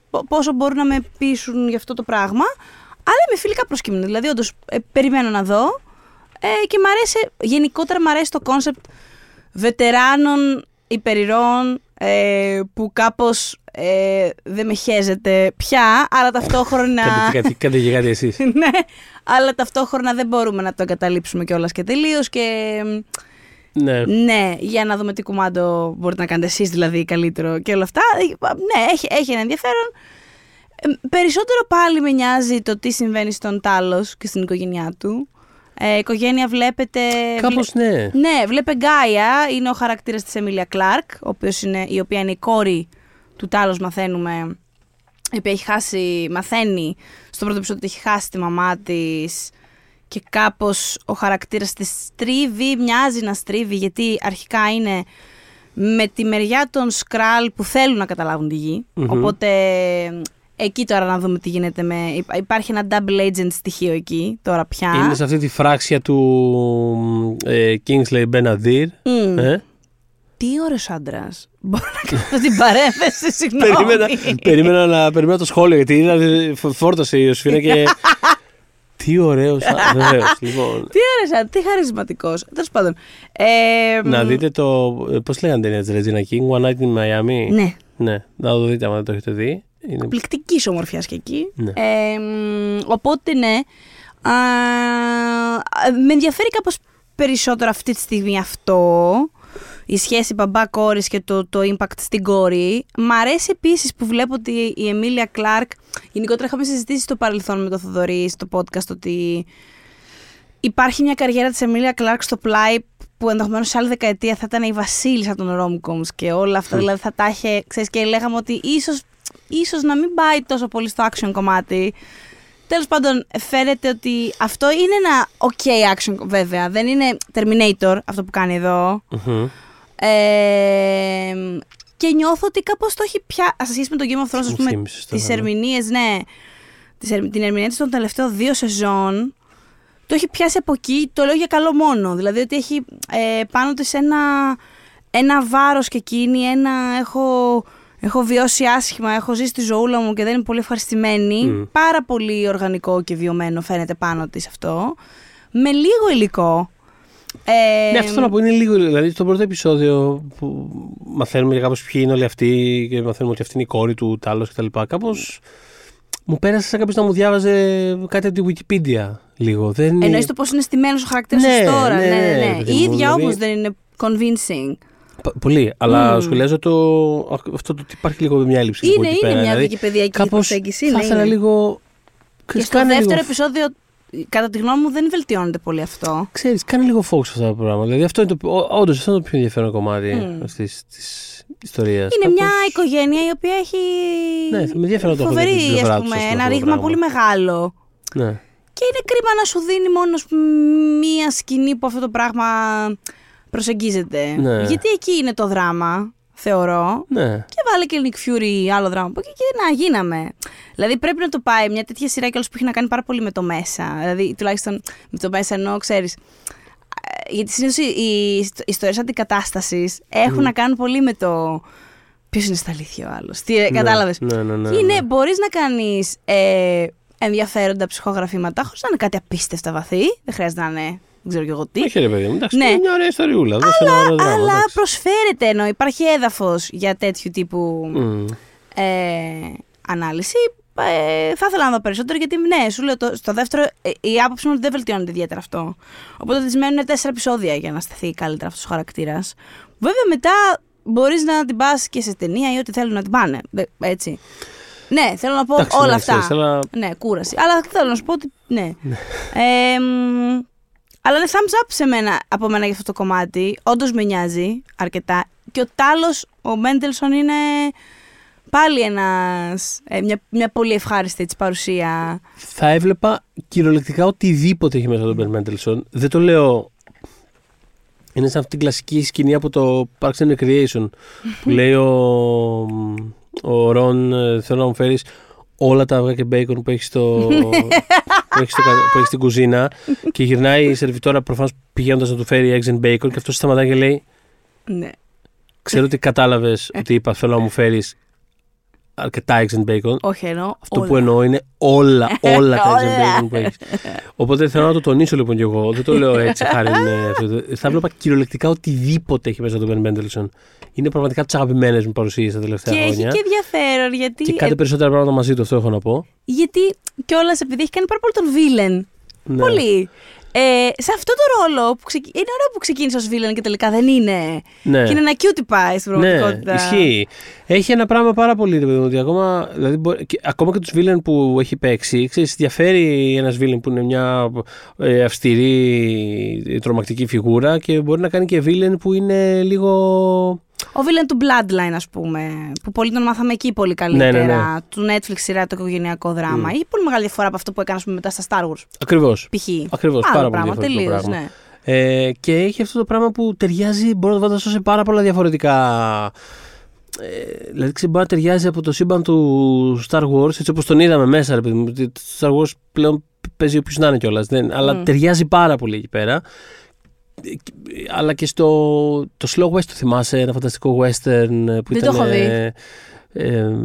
πο- πόσο μπορούν να με πείσουν για αυτό το πράγμα. Αλλά είμαι φιλικά προσκείμενη, δηλαδή όντως ε, περιμένω να δω ε, και μ' αρέσει, γενικότερα μ' αρέσει το concept βετεράνων υπερηρών ε, που κάπως ε, δεν μαχαίζεται πια, αλλά ταυτόχρονα... Κάντε, κάτι, κάντε και κάτι εσείς. [laughs] ναι, αλλά ταυτόχρονα δεν μπορούμε να το εγκαταλείψουμε κιόλας και τελείως. Και ναι. ναι, για να δούμε τι κουμάντο μπορείτε να κάνετε εσείς δηλαδή καλύτερο και όλα αυτά. Ε, Ναι, έχει, έχει ένα ενδιαφέρον. Ε, περισσότερο πάλι με νοιάζει το τι συμβαίνει στον Τάλος και στην οικογένειά του. Ε, η οικογένεια βλέπετε... Κάπως ναι. Ναι, βλέπε Γκάια, είναι ο χαρακτήρας της Εμίλια Κλάρκ, ο οποίος είναι, η οποία είναι η κόρη του Τάλος μαθαίνουμε, η οποία έχει χάσει, μαθαίνει στο πρώτο επεισόδιο ότι έχει χάσει τη μαμά της και κάπως ο χαρακτήρας της στρίβει, μοιάζει να στρίβει γιατί αρχικά είναι με τη μεριά των Σκράλ που θέλουν να καταλάβουν τη γη. Μμμ. Οπότε εκεί τώρα να δούμε τι γίνεται με... υπά- Υπάρχει ένα double agent στοιχείο εκεί τώρα πια. Είναι σε αυτή τη φράξια του ε, Kingsley Benadir. Μμ. Ε; Τι ωραίος άντρας; [laughs] Μπορώ να κάνω αυτή την παρέμβαση, συγγνώμη. περίμενα, περίμενα, να, περίμενα το σχόλιο γιατί είδα, φ- φόρτωσε η Ιωσήφινα και. [laughs] Τι ωραίος. Βεβαίως. [laughs] Λοιπόν, Τι ωραίος άντρας, τι χαρισματικός. Τέλος πάντων. Ε, να δείτε το. Πώς λέγανε την ταινία της Regina King, One Night in Miami. Ναι, Ναι, να το δείτε άμα δεν το έχετε δει. Είναι... πληκτική ομορφιάς και εκεί. Ναι. Ε, μ, οπότε ναι. Α, με ενδιαφέρει κάπως περισσότερο αυτή τη στιγμή αυτό. Η σχέση μπαμπά-κόρης και το, το impact στην κόρη. Μ' αρέσει επίσης που βλέπω ότι η Εμίλια Κλάρκ, γενικότερα είχαμε συζητήσει στο παρελθόν με το Θοδωρή στο podcast ότι υπάρχει μια καριέρα της Εμίλια Κλάρκ στο πλάι που ενδεχομένως σε άλλη δεκαετία θα ήταν η βασίλισσα των romcoms και όλα αυτά. δηλαδή θα τα είχε, ξέρεις, και λέγαμε ότι ίσως, ίσως να μην πάει τόσο πολύ στο action κομμάτι. Τέλος πάντων, φαίνεται ότι αυτό είναι ένα ok action, βέβαια. Δεν είναι Terminator αυτό που κάνει εδώ. Μμμ. Ε, και νιώθω ότι κάπως το έχει πια. Σε σχέση με το Game of Thrones, ας Μου πούμε, θύμισες τώρα, τις ναι. ερμηνείες, ναι. Τις, ερ- την ερμηνεία της των τελευταίων δύο σεζόν, το έχει πιάσει από εκεί, το λέω για καλό μόνο. Δηλαδή ότι έχει ε, πάνω της ένα, ένα βάρος και εκείνη, ένα έχω, έχω βιώσει άσχημα, έχω ζήσει τη ζωούλα μου και δεν είμαι πολύ ευχαριστημένη. Μμ. Πάρα πολύ οργανικό και βιωμένο φαίνεται πάνω της αυτό. Με λίγο υλικό. Ε, Ναι, αυτό θέλω να πω είναι λίγο. Δηλαδή, στο πρώτο επεισόδιο που μαθαίνουμε για κάπως ποιοι είναι όλοι αυτοί και μαθαίνουμε ότι αυτή είναι η κόρη του Τάλο κτλ. Κάπως μου πέρασε σαν κάποιος να μου διάβαζε κάτι από τη Wikipedia λίγο. Δεν... Εννοείς το πώς είναι στημένος ο χαρακτήρας Ναι, της τώρα. ναι, Ναι, ναι, ναι, ναι. παιδί Η μου, ίδια δηλαδή- όμως δεν είναι convincing. Π- Πολύ. Αλλά Μμμ. σχολιάζω το, αυτό το ότι υπάρχει λίγο μια έλλειψη. Είναι, από εκεί είναι πέρα. μια Δηλαδή, δικηπαιδιακή κάπως προσέγγιση. Θα ναι, ήθελα είναι. λίγο Και στο κάνε δεύτερο λίγο- επεισόδιο, κατά τη γνώμη μου, δεν βελτιώνεται πολύ αυτό. Ξέρεις, κάνει λίγο focus σε αυτά τα πράγματα. Δηλαδή αυτό είναι το, όντως αυτό είναι το πιο ενδιαφέρον κομμάτι Μμ. αυτής της ιστορίας. Είναι μια οικογένεια η οποία έχει. Ναι, θα με ενδιαφέρει να το έχω δει φοβερή, την πλευρά ας τους, πούμε, ας πούμε, ένα αυτό το ρήγμα πράγμα. πολύ μεγάλο. Ναι. Και είναι κρίμα να σου δίνει μόνος ας πούμε, μία σκηνή που αυτό το πράγμα προσεγγίζεται. Ναι. Γιατί εκεί είναι το δράμα, θεωρώ. ναι. Και βάλε και Nick Fury άλλο δράμα από εκεί και να γίναμε. Δηλαδή πρέπει να το πάει μια τέτοια σειρά κιόλας που έχει να κάνει πάρα πολύ με το μέσα. Δηλαδή τουλάχιστον με το μέσα ενώ ξέρεις. ε, Γιατί συνήθως οι, οι ιστορίες αντικατάστασης έχουν να κάνουν πολύ με το. Ποιος είναι στα αλήθεια ο άλλος. Τι, Ναι, κατάλαβες. Ναι, ναι, ναι. είναι, ναι. μπορείς να κάνεις ε, ενδιαφέροντα ψυχογραφήματα χωρίς να είναι κάτι απίστευτα βαθύ. Δεν χρειάζεται να είναι. Δεν ξέρω κι εγώ τι. Όχι, ρε παιδί μου, εντάξει, Ναι. είναι μια ωραία ιστοριούλα. Δώσε ένα ωραίο δράμα. Αλλά εντάξει. προσφέρεται ενώ υπάρχει έδαφος για τέτοιου τύπου Μμ. ε, ανάλυση. Ε, θα ήθελα να δω περισσότερο γιατί ναι, σου λέω το, στο δεύτερο ε, η άποψη μου είναι ότι δεν βελτιώνεται ιδιαίτερα αυτό. Οπότε τη μένουν τέσσερα επεισόδια για να στεθεί καλύτερα αυτός ο χαρακτήρας. Βέβαια μετά μπορείς να την πας και σε ταινία ή ό,τι θέλουν να την πάνε. Δε- Έτσι. Ναι, θέλω να πω Εντάξει, όλα ναι, αυτά. ξέρεις, αλλά- Ναι, κούραση. Αλλά θέλω να σου πω ότι. Ναι. Ε, μ, αλλά είναι thumbs up σε μένα, από μένα για αυτό το κομμάτι. Όντως με νοιάζει αρκετά. Και ο Τάλος, ο Μέντελσον είναι πάλι ένας, ε, μια, μια πολύ ευχάριστη έτσι, παρουσία. Θα έβλεπα κυριολεκτικά οτιδήποτε έχει μέσα τον Ben Mendelsohn. Δεν το λέω. Είναι σαν αυτή την κλασική σκηνή από το Parks and Recreation που [laughs] λέει ο, ο Ρον, ε, θέλω να μου φέρεις όλα τα αυγά και μπέικον που έχεις στο, [laughs] που έχεις στο κα- που έχεις στην κουζίνα και γυρνάει η σερβιτόρα προφανώς πηγαίνοντας να του φέρει eggs and bacon και αυτός σταματάει και λέει Ναι. Ξέρω ότι κατάλαβες ότι είπα θέλω να μου φέρεις αρκετά eggs and bacon. Όχι εννοώ. Αυτό όλα. που εννοώ είναι όλα, όλα τα [laughs] eggs and Όλα. bacon που έχεις. Οπότε θέλω να το τονίσω λοιπόν κι εγώ. Δεν το λέω έτσι [laughs] χάρη. είναι αυτό. Θα βλέπα κυριολεκτικά οτιδήποτε έχει μέσα τον Ben Mendelsohn. Είναι πραγματικά τι αγαπημένε μου παρουσίες τα τελευταία Και έχει χρόνια. και ενδιαφέρον γιατί. Και κάτι ε, περισσότερα πράγματα μαζί του, αυτό έχω να πω. γιατί κιόλας επειδή έχει κάνει πάρα πολύ τον βίλεν. Ναι. Πολύ. Ε, σε αυτό το ρόλο που ξεκι... είναι ωραίο που ξεκίνησε ως βίλεν και τελικά δεν είναι. Ναι. Και είναι ένα cutie pie στην Ναι, πραγματικότητα. ισχύει. Έχει ένα πράγμα πάρα πολύ, ρε παιδί μου, ότι ακόμα, δηλαδή, μπορεί- και, ακόμα και τους βίλεν που έχει παίξει, ξέρεις, διαφέρει ένας βίλεν που είναι μια ε, αυστηρή, ε, τρομακτική φιγούρα και μπορεί να κάνει και βίλεν που είναι λίγο. Ο βίλεν του Bloodline, ας πούμε, που πολύ τον μάθαμε εκεί πολύ καλύτερα. Ναι, ναι, ναι. Του Netflix σειρά το οικογενειακό δράμα. Ή πολύ μεγάλη διαφορά από αυτό που έκανε ας πούμε, μετά στα Star Wars. Ακριβώς. Π.χ. Ακριβώς, Άλλο πάρα πολύ πράγμα, διαφορετικό τελείως, πράγμα. Ναι. Ε, και έχει αυτό το πράγμα που ταιριάζει, μπορώ να το φανταστώ σε πάρα πολλά διαφορετικά. Ε, δηλαδή, ξέρεις, μπορεί να ταιριάζει από το σύμπαν του Star Wars, έτσι όπως τον είδαμε μέσα, ρε παιδί μου. ότι Το Star Wars πλέον παίζει όποιος να είναι κιόλας. Αλλά Μμ. ταιριάζει πάρα πολύ εκεί πέρα. Ε, Αλλά και στο το Slow West, το θυμάσαι, ένα φανταστικό western ε, που Δεν το ήταν. έχω δει. ε, ε,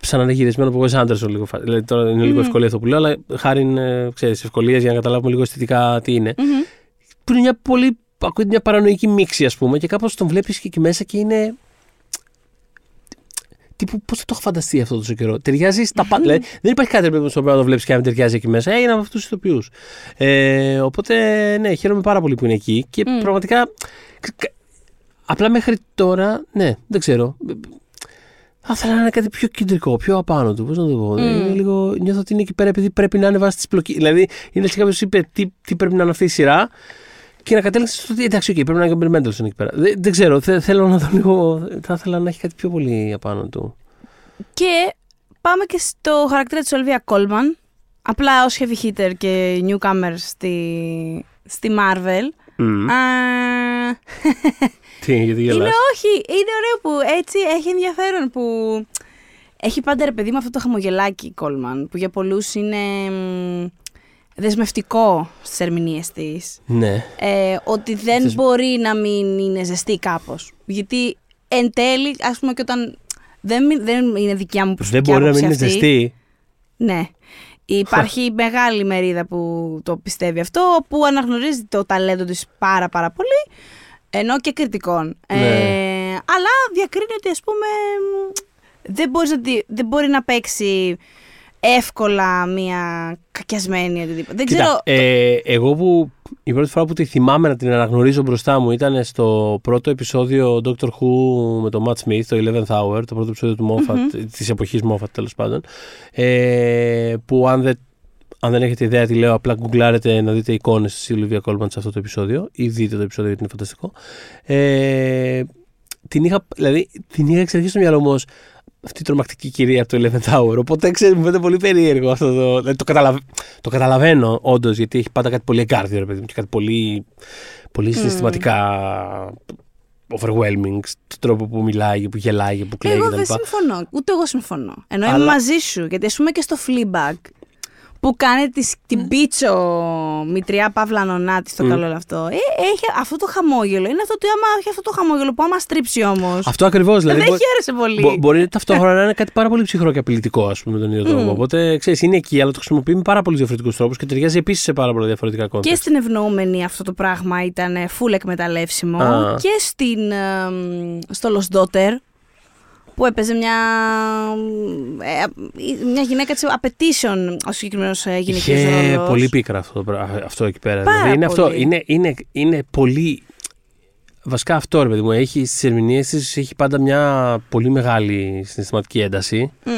σαν να είναι γυρισμένο από Wes Anderson λίγο. φα- Δηλαδή, τώρα είναι λίγο Μμμ. ευκολία αυτό που λέω, αλλά χάρη ε, ξέρεις, ευκολίας για να καταλάβουμε λίγο αισθητικά τι είναι Μμμ. που είναι μια πολύ. Ακούγεται μια παρανοϊκή μίξη, ας πούμε, και κάπως τον βλέπεις και εκεί μέσα και είναι. Τύπου, πώς θα το έχω φανταστεί αυτό τόσο καιρό. Ταιριάζει στα πάντα. δηλαδή, δεν υπάρχει κάτι ρε παιδί μου, στο οποίο να το βλέπεις και να μην ταιριάζει εκεί μέσα. Έγινε από αυτούς τους ηθοποιούς. Ε, οπότε, ναι, χαίρομαι πάρα πολύ που είναι εκεί και Μμ. πραγματικά. κα- κα- Απλά μέχρι τώρα, ναι, δεν ξέρω. Θα ήθελα να είναι κάτι πιο κεντρικό, πιο απάνω του. Πώς να το πω. Μμ. Είναι λίγο, νιώθω ότι είναι εκεί πέρα επειδή πρέπει να είναι βάση της πλοκή. Δηλαδή, είναι έτσι κάποιος είπε τι, τι πρέπει να είναι αυτή η σειρά και να κατέληξες στο ότι εντάξει, okay, πρέπει να είναι και ο Bill Mendelssohn εκεί πέρα. Δεν, δεν ξέρω, θε- θέλω να δω λίγο. Θα ήθελα να έχει κάτι πιο πολύ απάνω του. Και πάμε και στο χαρακτήρα της Ολβία Κόλμαν. Απλά ως heavy hitter και newcomer στη, στη Marvel. Μμ. Α, Τι, γιατί γελάς; είναι όχι, είναι ωραίο που έτσι έχει ενδιαφέρον που έχει πάντα ρε παιδί με αυτό το χαμογελάκι η Κόλμαν που για πολλούς είναι μ, δεσμευτικό στις ερμηνείες της. Ναι. Ε, ότι δεν Θες- μπορεί να μην είναι ζεστή κάπως. Γιατί εν τέλει, ας πούμε και όταν δεν, μι- δεν είναι δικιά μου Δεν προσωπική μπορεί να μην άποψη είναι αυτή, ζεστή. Ναι. Υπάρχει μεγάλη μερίδα που το πιστεύει αυτό, που αναγνωρίζει το ταλέντο της πάρα πάρα πολύ, ενώ και κριτικών. Ε, Ναι. αλλά διακρίνει ότι ας πούμε μ, δεν, μπορείς να, τη- δεν μπορεί να παίξει εύκολα μία κακιασμένη ή οτιδήποτε. Δεν Κοίτα, ξέρω. ε, εγώ που η πρώτη φορά που τη θυμάμαι να την αναγνωρίζω μπροστά μου ήταν στο πρώτο επεισόδιο Doctor Who με τον Matt Smith, το 11th Hour, το πρώτο επεισόδιο του Moffat, της εποχής Moffat τέλος πάντων, ε, που αν δεν, αν δεν έχετε ιδέα τι λέω, απλά γκουγκλάρετε να δείτε εικόνες της Sylvia Colman σε αυτό το επεισόδιο ή δείτε το επεισόδιο γιατί είναι φανταστικό. Ε, την είχα, δηλαδή, την είχα εξαρχίσει στο μυαλό μου ως αυτή η τρομακτική κυρία από το 11th Hour. Οπότε ξέρεις, μου φαίνεται πολύ περίεργο αυτό το. Δηλαδή, το, καταλαβα... το καταλαβαίνω όντως, γιατί έχει πάντα κάτι πολύ εγκάρδιο, ρε παιδί μου, και κάτι πολύ, πολύ συναισθηματικά overwhelming στον τρόπο που μιλάει, που γελάει, που κλαίει Εγώ κτλ. δεν συμφωνώ. Ούτε εγώ συμφωνώ. Ενώ είμαι Αλλά- μαζί σου. Γιατί ας πούμε και στο Fleabag που κάνει τις, την πίτσο μητριά Παύλα Νονάτη στο καλό όλο αυτό. Ε, έχει αυτό το χαμόγελο. Είναι αυτό το άμα έχει αυτό το χαμόγελο που άμα στρίψει όμως. Αυτό ακριβώς. Δηλαδή, δεν μπο- χαίρεσε πολύ. μπο- μπορεί ταυτόχρονα να είναι κάτι πάρα πολύ ψυχρό και απειλητικό, ας πούμε, με τον ίδιο τρόπο. Οπότε ξέρεις, είναι εκεί, αλλά το χρησιμοποιεί με πάρα πολλούς διαφορετικούς τρόπους και ταιριάζει επίσης σε πάρα πολλά διαφορετικά κόμματα. Και στην ευνοούμενη αυτό το πράγμα ήταν full εκμεταλλεύσιμο. Α. Και στην, ε, μ, στο Lost Daughter που έπαιζε μια, ε, μια γυναίκα της απαιτήσεων ο συγκεκριμένος γυναικείος Είχε ρόλος. πολύ πίκρα αυτό, το πρά- αυτό εκεί πέρα. Πάρα δηλαδή είναι, αυτό, πολύ. είναι, είναι, είναι πολύ. Βασικά αυτό, ρε παιδί μου, έχει στις ερμηνείες της έχει πάντα μια πολύ μεγάλη συναισθηματική ένταση, Μμ.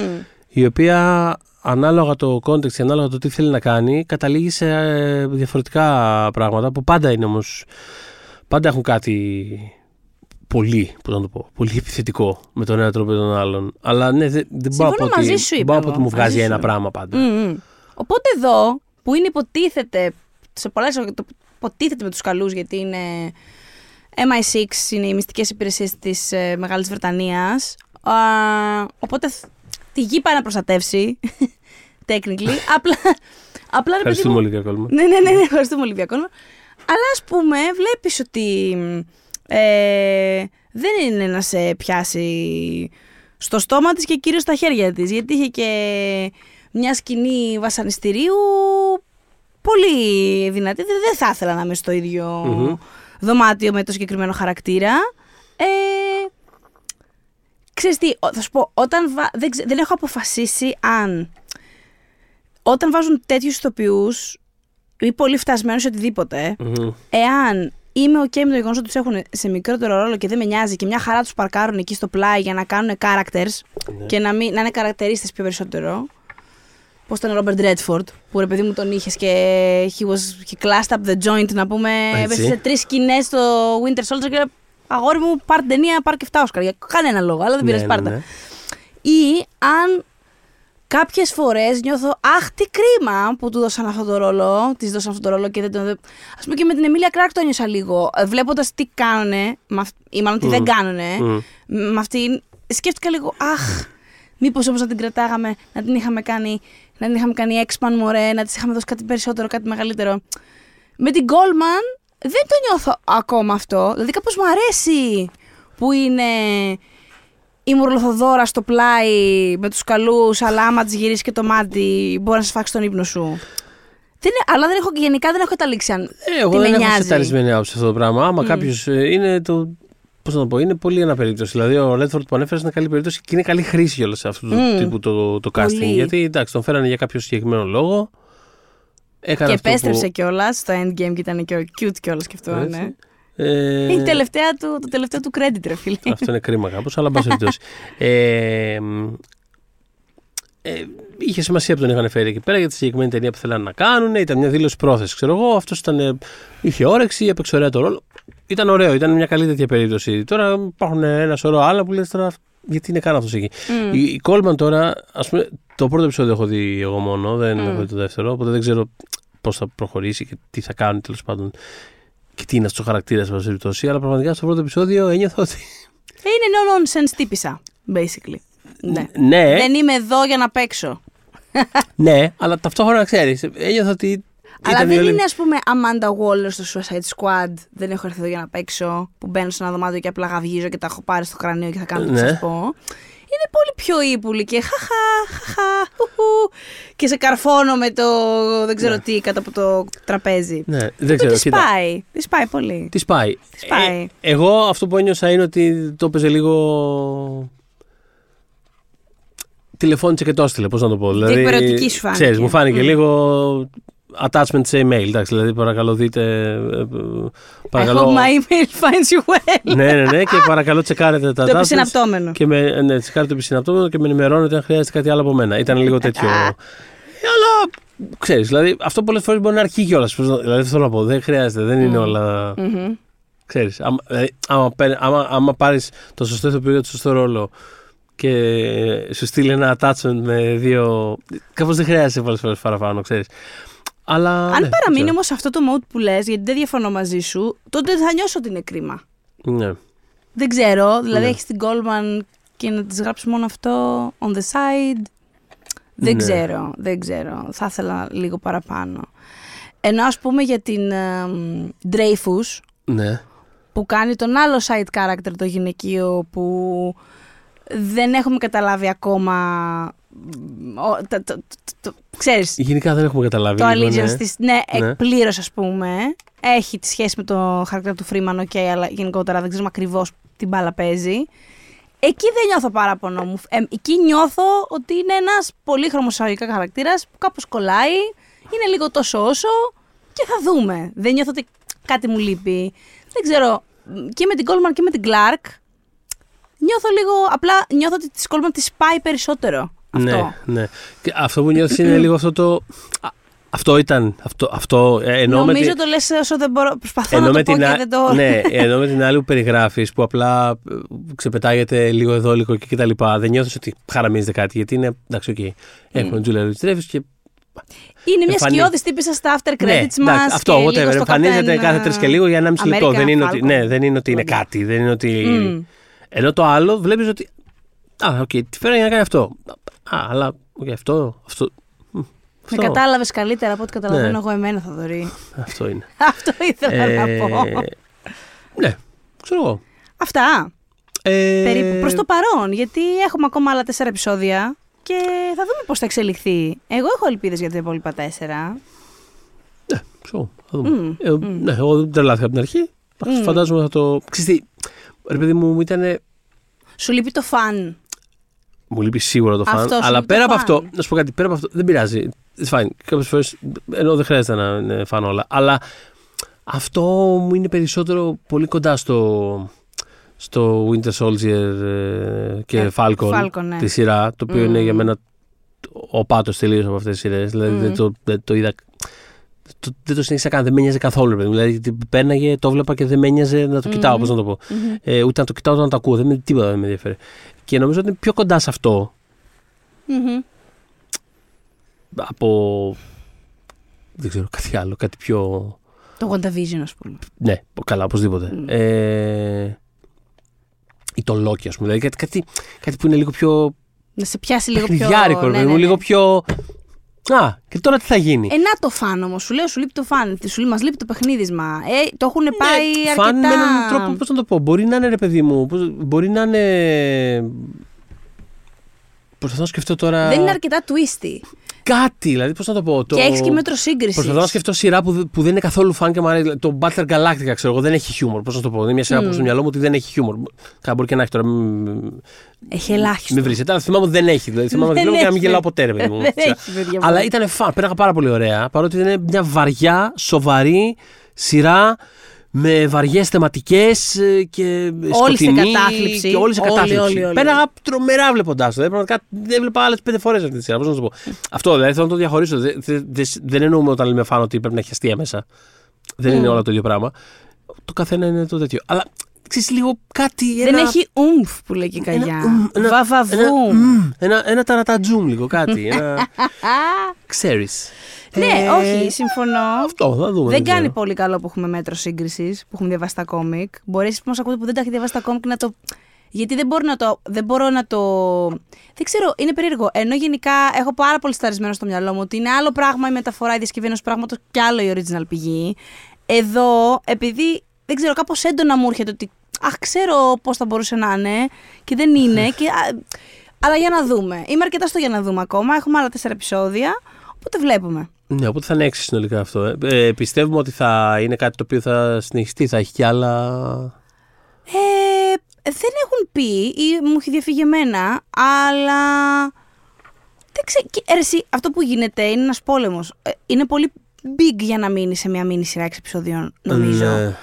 η οποία ανάλογα το context, ανάλογα το τι θέλει να κάνει, καταλήγει σε ε, διαφορετικά πράγματα που πάντα είναι όμως. Πάντα έχουν κάτι πολύ, πώς να το πω, πολύ επιθετικό με τον ένα τρόπο ή τον άλλον. Αλλά ναι, δεν, δεν μπορώ να πω Συμφωνώ, ότι, μαζί σου δεν μπορώ να είπα πω ότι μου εγώ, μαζί βγάζει ένα σου. πράγμα πάντα. Μμ, μμ. Οπότε εδώ που είναι υποτίθεται σε πολλές το υποτίθεται με τους καλούς γιατί είναι MI6 είναι οι μυστικές υπηρεσίες της ε, Μεγάλης Βρετανίας Α, οπότε θ- τη γη πάει να προστατεύσει [laughs] technically [laughs] απλά, απλά ρε παιδί Ευχαριστούμε μου πολύ, κύριε Κόλμα. ναι, ναι, ναι, ναι, ευχαριστούμε Ολυβία Κόλμα. Αλλά ας πούμε βλέπεις ότι ε, δεν είναι να σε πιάσει στο στόμα της και κυρίως στα χέρια της. Γιατί είχε και μια σκηνή βασανιστηρίου πολύ δυνατή. Δεν δεν θα ήθελα να είμαι στο ίδιο Μμμ. δωμάτιο με το συγκεκριμένο χαρακτήρα. Ε, ξέρεις τι, ο- θα σου πω, όταν βα- δεν, ξε- δεν έχω αποφασίσει αν όταν βάζουν τέτοιους ηθοποιούς ή πολύ φτασμένους ή οτιδήποτε, Μμμ. εάν είμαι ok με το γεγονός ότι τους έχουν σε μικρότερο ρόλο και δεν με νοιάζει και μια χαρά τους παρκάρουν εκεί στο πλάι για να κάνουν characters Ναι. και να, μην, να είναι καρακτερίστε πιο περισσότερο. Πώς ήταν ο Ρόμπερτ Ρέτφορντ, που ρε παιδί μου τον είχες και he, was, he classed up the joint, να πούμε. Έτσι. Έπεσε σε τρεις σκηνές στο Winter Soldier και αγόρι μου, πάρ την ταινία, πάρ και 7 Όσκαρ. Για κανένα λόγο, αλλά δεν πειράζει, Ναι, πάρ' ναι, τα. ναι. Ή αν κάποιες φορές νιώθω αχ τι κρίμα που του δώσαν αυτό το ρόλο, της δώσαν αυτό το ρόλο και δεν τον... Ας πούμε και με την Εμίλια Κράκ το ένιωσα λίγο, ε, βλέποντας τι κάνουνε, με αυ- ή μάλλον τι δεν κάνουνε, Μμ. με αυτήν, σκέφτηκα λίγο αχ, μήπως όπως να την κρατάγαμε, να την είχαμε κάνει, να την είχαμε κάνει έξπαν μωρέ, να της είχαμε δώσει κάτι περισσότερο, κάτι μεγαλύτερο. Με την Goldman δεν το νιώθω ακόμα αυτό, δηλαδή κάπως μου αρέσει που είναι η μουρλοθοδόρα στο πλάι με τους καλούς, αλλά άμα της γυρίσεις και το μάτι μπορεί να σε φάξει τον ύπνο σου. Δεν είναι, αλλά δεν έχω, γενικά δεν έχω καταλήξει αν Ε, τι εγώ με δεν έχω νοιάζει. σεταρισμένη άποψη σε αυτό το πράγμα. Άμα Μμ. κάποιος είναι το. Πώς να το πω, είναι πολύ ένα περίπτωση. Δηλαδή, ο Ρέτφορντ που ανέφερες είναι καλή περίπτωση και είναι καλή χρήση κιόλας σε αυτού του Μμ. τύπου το, το casting. Πολύ. Γιατί εντάξει, τον φέρανε για κάποιο συγκεκριμένο λόγο. Έκανε και αυτό επέστρεψε που... κιόλας στο endgame και ήταν και cute κιόλας και αυτό. Έτσι. Ναι. Ε, Είναι η τελευταία του, το τελευταίο του credit, ρε φίλε. Αυτό είναι κρίμα κάπως, αλλά εν πάση περιπτώσει. [laughs] Ε, μ, ε, είχε σημασία που τον είχαν φέρει εκεί πέρα για τη συγκεκριμένη ταινία που θέλανε να κάνουν. Ήταν μια δήλωση πρόθεσης, ξέρω εγώ. Αυτός είχε όρεξη, έπαιξε ωραία το ρόλο. Ήταν ωραίο, ήταν μια καλή τέτοια περίπτωση. Τώρα υπάρχουν ένα σωρό άλλα που λες τώρα γιατί είναι καν αυτός εκεί. Μμ. Η, η Coleman τώρα, ας πούμε, το πρώτο επεισόδιο έχω δει εγώ μόνο, δεν Μμ. έχω δει το δεύτερο, οπότε δεν ξέρω πώς θα προχωρήσει και τι θα κάνουν τέλος πάντων. Και τι είναι αυτό ο χαρακτήρα, σε περιπτώσει. Αλλά πραγματικά στο πρώτο επεισόδιο ένιωθα ότι. Είναι no nonsense τύπησα, basically. Ναι. ναι, Δεν είμαι εδώ για να παίξω. ναι, αλλά ταυτόχρονα ξέρεις. Ένιωθα ότι. Αλλά ήταν η δεν όλη- είναι, ας πούμε, Amanda Waller στο Suicide Squad. Δεν έχω έρθει εδώ για να παίξω. Που μπαίνω σε ένα δωμάτιο και απλά γαυγίζω και τα έχω πάρει στο κρανίο και θα κάνω τι Ναι. σας πω. Είναι πολύ πιο ύπουλη και χαχα, χαχα, χουχου, και σε καρφώνω με το δεν ξέρω Ναι. τι κάτω από το τραπέζι. Ναι, δεν ξέρω. Τη κοίτα. πάει. Τη πάει πολύ. Τι πάει. Της πάει. Ε, εγώ αυτό που ένιωσα είναι ότι το έπαιζε λίγο. τηλεφώνησε και το έστειλε. Πώς να το πω. Δηλαδή, Διεκπαιρεωτική σου φάνηκε. Ξέρεις, μου φάνηκε Μμ. λίγο attachment σε email. Εντάξει, δηλαδή παρακαλώ δείτε. ε, ε, I hope Παρακαλώ. my email finds you well. ναι, ναι, ναι, και παρακαλώ τσεκάρετε τα Το attachments επισυναπτώμενο. Και με, ναι, τσεκάρετε το επισυναπτώμενο και με ενημερώνετε αν χρειάζεται κάτι άλλο από μένα. Ήταν λίγο τέτοιο. Ε, [laughs] Αλλά ξέρεις, δηλαδή αυτό πολλές φορές μπορεί να αρχίσει κιόλας. Δηλαδή θέλω να πω, δεν χρειάζεται, δεν είναι όλα. Μμμ. Ξέρεις, άμα, δηλαδή, άμα, παίρνει- άμα, άμα πάρεις το σωστό ηθοποιό για το σωστό ρόλο και σου στείλει ένα attachment με δύο... Κάπως δεν χρειάζεται πολλές φορές παραπάνω, ξέρεις. Αλλά, Αν ναι, παραμείνει δεν όμως αυτό το mode που λες, γιατί δεν διαφωνώ μαζί σου, τότε θα νιώσω ότι είναι κρίμα. ξέρω. Ναι. Δεν ξέρω, δηλαδή Ναι. έχεις την Goldman και να της γράψεις μόνο αυτό on the side. Δεν Ναι. ξέρω, δεν ξέρω. Θα ήθελα λίγο παραπάνω. Ενώ ας πούμε για την ε, Dreyfus ναι. που κάνει τον άλλο side character το γυναικείο που δεν έχουμε καταλάβει ακόμα ο, το, το, το- το- ξέρεις, Γενικά δεν έχουμε καταλάβει. το λίγο, allegiance ναι. της, ναι, Ναι. εκπλήρως ας πούμε. Έχει τη σχέση με το χαρακτήρα του Freeman, ok, αλλά γενικότερα δεν ξέρουμε ακριβώς την μπάλα παίζει. Εκεί δεν νιώθω παράπονο μου. Ε, εκεί νιώθω ότι είναι ένας πολύ χρωμοσαγωγικά χαρακτήρας που κάπως κολλάει, είναι λίγο τόσο όσο και θα δούμε. Δεν νιώθω ότι κάτι μου λείπει. Δεν ξέρω, και με την Coleman και με την Clark νιώθω λίγο, απλά νιώθω ότι της Coleman της πάει περισσότερο. Αυτό. Ναι, ναι. Και αυτό που νιώθεις είναι λίγο αυτό το... α, Αυτό ήταν. Αυτό, αυτό ε, ενώ με Νομίζω τη- το λες όσο δεν μπορώ. Προσπαθώ Ενώ να με, το πω την, και α- δεν το. ναι, [laughs] ενώ με την άλλη που περιγράφεις, που απλά ε, ξεπετάγεται λίγο εδώ, λίγο εκεί κτλ. Δεν νιώθεις ότι χαραμίζεται κάτι. Γιατί είναι. Εντάξει, οκ. Έχουμε την Julia Louis-Dreyfus και. Είναι μια εμφανί- σκιώδης τύπισσα στα after credits Ναι, μας. εντάξει, αυτό, whatever. Εμφανίζεται κάθε τρεις και λίγο για 1,5 λεπτό. Δεν είναι, ότι, ναι, δεν είναι ότι είναι κάτι. Δεν είναι ότι. Μμ. Ενώ το άλλο βλέπεις ότι. Α, οκ, τη φέρανε για να κάνει αυτό. Α, αλλά. οκ, αυτό. αυτό μ, Με αυτό, κατάλαβες καλύτερα από ό,τι καταλαβαίνω Ναι. εγώ εμένα, Θοδωρή. [laughs] αυτό είναι. [laughs] Αυτό ήθελα να πω. ναι, ξέρω εγώ. Αυτά. Ε, Περίπου προς το παρόν. Γιατί έχουμε ακόμα άλλα τέσσερα επεισόδια και θα δούμε πώς θα εξελιχθεί. Εγώ έχω ελπίδες για τα υπόλοιπα τέσσερα. Ναι, ξέρω, θα δούμε. Μμ, Ε, Ναι, εγώ δεν τρελάθηκα από την αρχή. Μμ. Φαντάζομαι θα το. Ξέρεις τι, ρε παιδί μου, ήταν. Σου λείπει το φαν. Μου λείπει σίγουρα το φαν. Αυτός, σου αλλά λείπει πέρα το από φαν. αυτό, να σου πω κάτι, πέρα από αυτό, δεν πειράζει. It's fine. Κάποιες φορές. Ενώ δεν χρειάζεται να είναι φαν όλα. Αλλά αυτό μου είναι περισσότερο πολύ κοντά στο. Στο Winter Soldier ε, και Ε, Falcon, Falcon, ναι. τη σειρά, το οποίο Μμ. είναι για μένα ο πάτος τελείως από αυτές τις σειρές. Δηλαδή Μμ. δεν, το, δεν το είδα το, δεν το συνέχισα καν, δεν με νοιάζε καθόλου. ρε παιδί μου. Δηλαδή την πέρναγε, το βλέπα και δεν με νοιάζε να το κοιτάω, πώς να το πω. Μμμ. Ε, ούτε να το κοιτάω, ούτε να το ακούω. Δεν με, τίποτα δεν με ενδιαφέρει. Και νομίζω ότι είναι πιο κοντά σε αυτό Μμμ. από. Δεν ξέρω, κάτι άλλο, κάτι πιο. Το WandaVision, ας πούμε. Ναι, καλά, οπωσδήποτε. Μμ. Ε, ή το Loki, ας πούμε. Δηλαδή κάτι, κάτι, κάτι που είναι λίγο πιο. Να σε πιάσει λίγο πιο. παιχνιδιάρικο, ρε ναι, παιδί μου, ναι, ναι. λίγο πιο. Α, και τώρα τι θα γίνει; Ε, να το φαν όμως. Σου λέω, σου λείπει το φαν. Σου λέει, μας λείπει το παιχνίδισμα. Ε, το έχουν πάει Ναι, αρκετά. Φαν με έναν τρόπο, πώς να το πω. Μπορεί να είναι ρε παιδί μου, πώς- μπορεί να είναι. Προσπαθώ να σκεφτώ τώρα. Δεν είναι αρκετά twisty. Κάτι, δηλαδή, πώς να το πω. Το... Και έχεις και μέτρο σύγκριση. Προσπαθώ να σκεφτώ σειρά που, που δεν είναι καθόλου φαν και μου αρέσει. Το Battle Galactica, ξέρω εγώ, δεν έχει χιούμορ. Πώς να το πω. Είναι μια σειρά που έχω στο μυαλό μου ότι δεν έχει χιούμορ. Καλά, μπορεί και να έχει τώρα. μ- Έχει ελάχιστο. Με βρίσκεται. Αλλά θυμάμαι ότι δεν έχει. Δηλαδή, θυμάμαι [laughs] ότι Δεν βλέπω και να μην έχει. γελάω ποτέ, ρε παιδί μου. [laughs] Δεν έχει, παιδιά μου. Αλλά ήταν φαν. Πέραγα πάρα πολύ ωραία. Παρότι ήταν μια βαριά, σοβαρή σειρά με βαριές θεματικές και Όλη σε σκοτεινή κατάθλιψη. Και όλη σε Όλοι, κατάθλιψη. όλοι, όλοι. Πέραγα τρομερά βλέποντάς το. Δηλαδή, πραγματικά δεν έβλεπα άλλες πέντε φορές αυτή τη σειρά. Πώς να σου πω. Αυτό δηλαδή θέλω να το διαχωρίσω. Δεν, δεν, δεν- δεν εννοούμε όταν λέμε φαν ότι πρέπει να έχει αστεία μέσα. Δεν είναι όλα το ίδιο πράγμα. Το καθένα είναι το τέτοιο. Αλλά ξέρει λίγο κάτι. Δεν ένα- έχει ουμφ που λέει και η ένα καγιά. ουμ, ένα- ένα Βαβαβούμ. μμ, Ένα, ένα ταρατατζούμ λίγο κάτι. [laughs] Ένα... Ξέρεις. Ναι, Ε, όχι, συμφωνώ. Αυτό, θα δούμε. Δεν κάνει ξέρω. πολύ καλό που έχουμε μέτρο σύγκρισης, που έχουμε διαβάσει τα κόμικ. Μπορεί να μας ακούτε που δεν τα έχει διαβάσει τα κόμικ να το. Γιατί δεν μπορώ να το. Δεν μπορώ να το. Δεν ξέρω, είναι περίεργο. Ενώ γενικά έχω πάρα πολύ σταρισμένο στο μυαλό μου ότι είναι άλλο πράγμα η μεταφορά, η διασκευή ενός πράγματος και άλλο η original πηγή. Εδώ, επειδή δεν ξέρω, κάπως έντονα μου έρχεται ότι. Αχ, ξέρω πώς θα μπορούσε να είναι και δεν είναι. Και, α, αλλά για να δούμε. Είμαι αρκετά στο για να δούμε ακόμα. Έχουμε άλλα τέσσερα επεισόδια. Οπότε βλέπουμε. Ναι, οπότε θα είναι έξι συνολικά αυτό. Ε. Ε, πιστεύουμε ότι θα είναι κάτι το οποίο θα συνεχιστεί, θα έχει κι άλλα. Ε, δεν έχουν πει ή μου έχει διαφύγει εμένα, αλλά δεν ξέρω. και, ε, ρε, εσύ, αυτό που γίνεται είναι ένας πόλεμος. είναι πολύ big για να μείνει σε μια μήνυ σειρά 6 επεισόδιων, νομίζω. Ναι.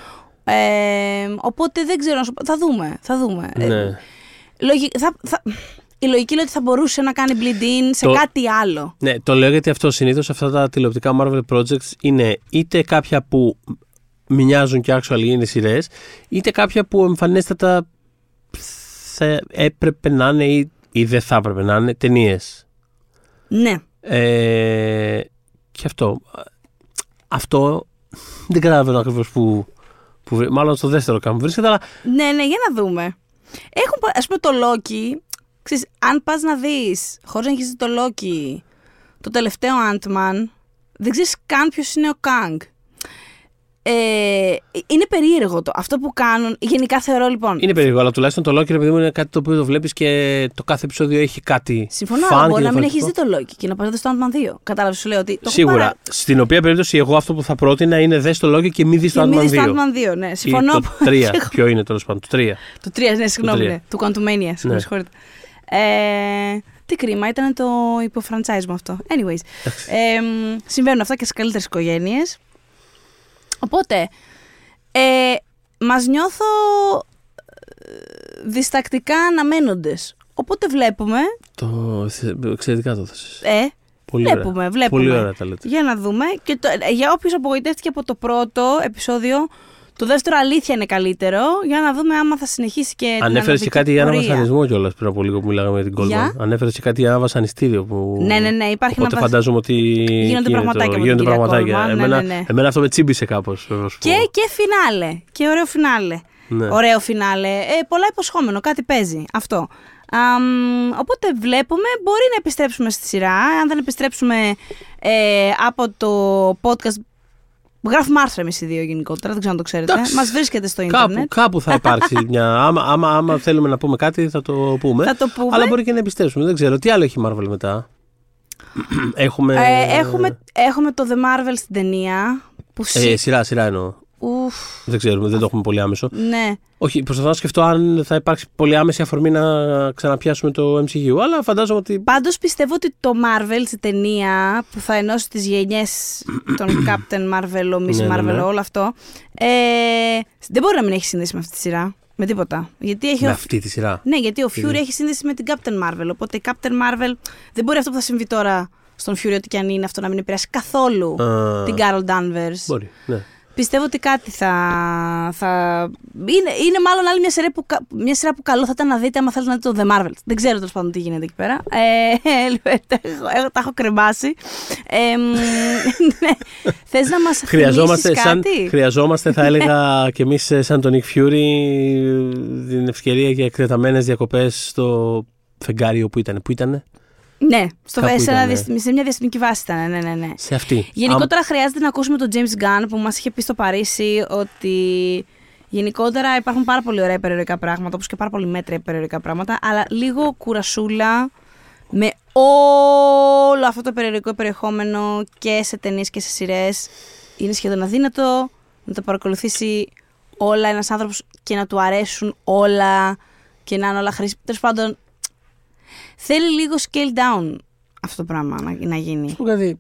Ε, οπότε δεν ξέρω να σου πω. Θα δούμε. Θα δούμε. Ε, Ναι. λογι- θα, θα, η λογική λέει ότι θα μπορούσε να κάνει bleed-in σε Το- κάτι άλλο. Ναι, το λέω γιατί αυτό συνήθως αυτά τα τηλεοπτικά Marvel Projects είναι είτε κάποια που μοιάζουν και actually είναι σειρές, είτε κάποια που εμφανέστατα θα έπρεπε να είναι ή, ή δεν θα έπρεπε να είναι ταινίες. Ναι. Ε, και αυτό. Αυτό δεν καταλαβαίνω ακριβώς που, που. βρε- Μάλλον στο δεύτερο κάμου βρίσκεται, αλλά Ναι, ναι, για να δούμε. Έχουν, πα- ας πούμε, το Loki. Ξέρεις, αν πας να δεις, χωρίς να έχεις δει το Loki, το τελευταίο Ant-Man, δεν ξέρεις καν ποιος είναι ο Kang. Ε, είναι περίεργο το. Αυτό που κάνουν, γενικά θεωρώ λοιπόν. είναι περίεργο. Αλλά τουλάχιστον το Loki, επειδή μου είναι κάτι το οποίο το βλέπεις και το κάθε επεισόδιο έχει κάτι. Συμφωνώ, φαν αλλά και μπορεί να μην έχεις διαφορετικό. δει το Loki και να πας να δεις το Ant-Man 2. Κατάλαβες, σου λέω ότι. Το έχω Σίγουρα. παρά- Στην οποία περίπτωση εγώ αυτό που θα πρότεινα είναι δες το Loki και μη δεις το Και μην Ant-Man 2. δεις το Ant-Man 2, ναι. Συμφωνώ. Ή το 3. [laughs] Ποιο είναι τέλος πάντων, το 3. Το 3, ναι, συγγνώμη, τρία. ναι, του Quantumania, Ναι. ναι. συγχωρείτε. Ε, τι κρίμα, ήταν το υποφραντσάιζ μου αυτό. Anyways, ε, μ, συμβαίνουν αυτά και στις καλύτερες οικογένειες. Οπότε, ε, μας νιώθω ε, διστακτικά αναμένοντες. Οπότε βλέπουμε, Το εξαιρετικά το θες. ε, Πολύ ωραία. βλέπουμε, βλέπουμε. Πολύ ωραία τα λέτε. Για να δούμε. Και το, ε, για όποιος απογοητεύτηκε από το πρώτο επεισόδιο, το δεύτερο αλήθεια είναι καλύτερο. Για να δούμε άμα θα συνεχίσει και. την Ανέφερες και ανωδική κάτι για ένα πορεία. βασανισμό κιόλας πριν από λίγο που μιλάγαμε για την Goldman. Για; Ανέφερες και κάτι για ένα βασανιστήριο που. Ναι, ναι, ναι, υπάρχει Οπότε ένα βασ- φαντάζομαι ότι. εκεί είναι πραγματάκια με Το... την Γίνονται κυρία πραγματάκια. Goldman, ναι, εμένα, ναι, ναι. εμένα αυτό με τσίμπησε κάπως. Και, και φινάλε. Και ωραίο φινάλε. Ναι. Ωραίο φινάλε. Ε, πολλά υποσχόμενο. Κάτι παίζει. Αυτό. Αμ, οπότε βλέπουμε, μπορεί να επιστρέψουμε στη σειρά. Αν δεν επιστρέψουμε ε, από το podcast. Γράφουμε άρθρα εμείς οι δύο γενικότερα, δεν ξέρω αν το ξέρετε. Εντάξει. Μας βρίσκεται στο Κάπου, ίντερνετ. κάπου θα υπάρξει [laughs] μια. Άμα, άμα, άμα θέλουμε να πούμε κάτι, θα το πούμε. Θα το πούμε. Αλλά μπορεί και να επιστρέψουμε. Δεν ξέρω. Τι άλλο έχει η Marvel μετά; έχουμε. Ε, έχουμε, έχουμε το The Marvel στην ταινία. Που Ε, σι- σειρά, σειρά εννοώ. Ουφ, Δεν ξέρουμε, δεν το έχουμε πολύ άμεσο. ναι. Όχι, προσπαθώ να σκεφτώ αν θα υπάρξει πολύ άμεση αφορμή να ξαναπιάσουμε το MCU. Αλλά φαντάζομαι ότι. Πάντως πιστεύω ότι το Marvel στη ταινία που θα ενώσει τις γενιές των [coughs] Captain Marvel, ο Miss Ναι, ναι, Marvel, ναι. όλο αυτό, ε, δεν μπορεί να μην έχει σύνδεση με αυτή τη σειρά. Με τίποτα. Γιατί έχει Με ο... αυτή τη σειρά. Ναι, γιατί ο Fury Γιατί; έχει σύνδεση με την Captain Marvel. Οπότε η Captain Marvel δεν μπορεί αυτό που θα συμβεί τώρα στον Fury, ό,τι και αν είναι αυτό, να μην επηρεάσει καθόλου Α, την Carol Danvers. Μπορεί, ναι. Πιστεύω ότι κάτι θα. θα... Είναι, είναι μάλλον άλλη μια σειρά, που, κα- μια σειρά που καλό θα ήταν να δείτε άμα θέλετε να δείτε το The Marvels. Δεν ξέρω τέλος πάντων τι γίνεται εκεί πέρα. Ε, λοιπόν, τα, έχω, τα έχω κρεμάσει. Ε, μ, [laughs] ναι. Θες να μας [laughs] Χρειαζόμαστε, σαν, κάτι; χρειαζόμαστε, θα έλεγα [laughs] και εμείς, σαν τον Nick Fury, την ευκαιρία για εκτεταμένες διακοπές στο φεγγάριο που ήταν. Πού ήταν, Ναι, στο, Κάπου σε, ένα ήταν, ναι. διαστημ- σε μια διαστημική βάση ήταν. Ναι, ναι, ναι. σε αυτή. Γενικότερα χρειάζεται να ακούσουμε τον James Gunn που μας είχε πει στο Παρίσι ότι γενικότερα υπάρχουν πάρα πολύ ωραία υπερηρωτικά πράγματα, όπως και πάρα πολύ μέτρια υπερηρωτικά πράγματα, αλλά λίγο κουρασούλα με όλο αυτό το περιοδικό περιεχόμενο και σε ταινίες και σε σειρές. Είναι σχεδόν αδύνατο να το παρακολουθήσει όλα ένας άνθρωπος και να του αρέσουν όλα και να είναι όλα χρήσιμα. Τέλος πάντων, θέλει λίγο scale down αυτό το πράγμα να, να γίνει. Α πω κάτι.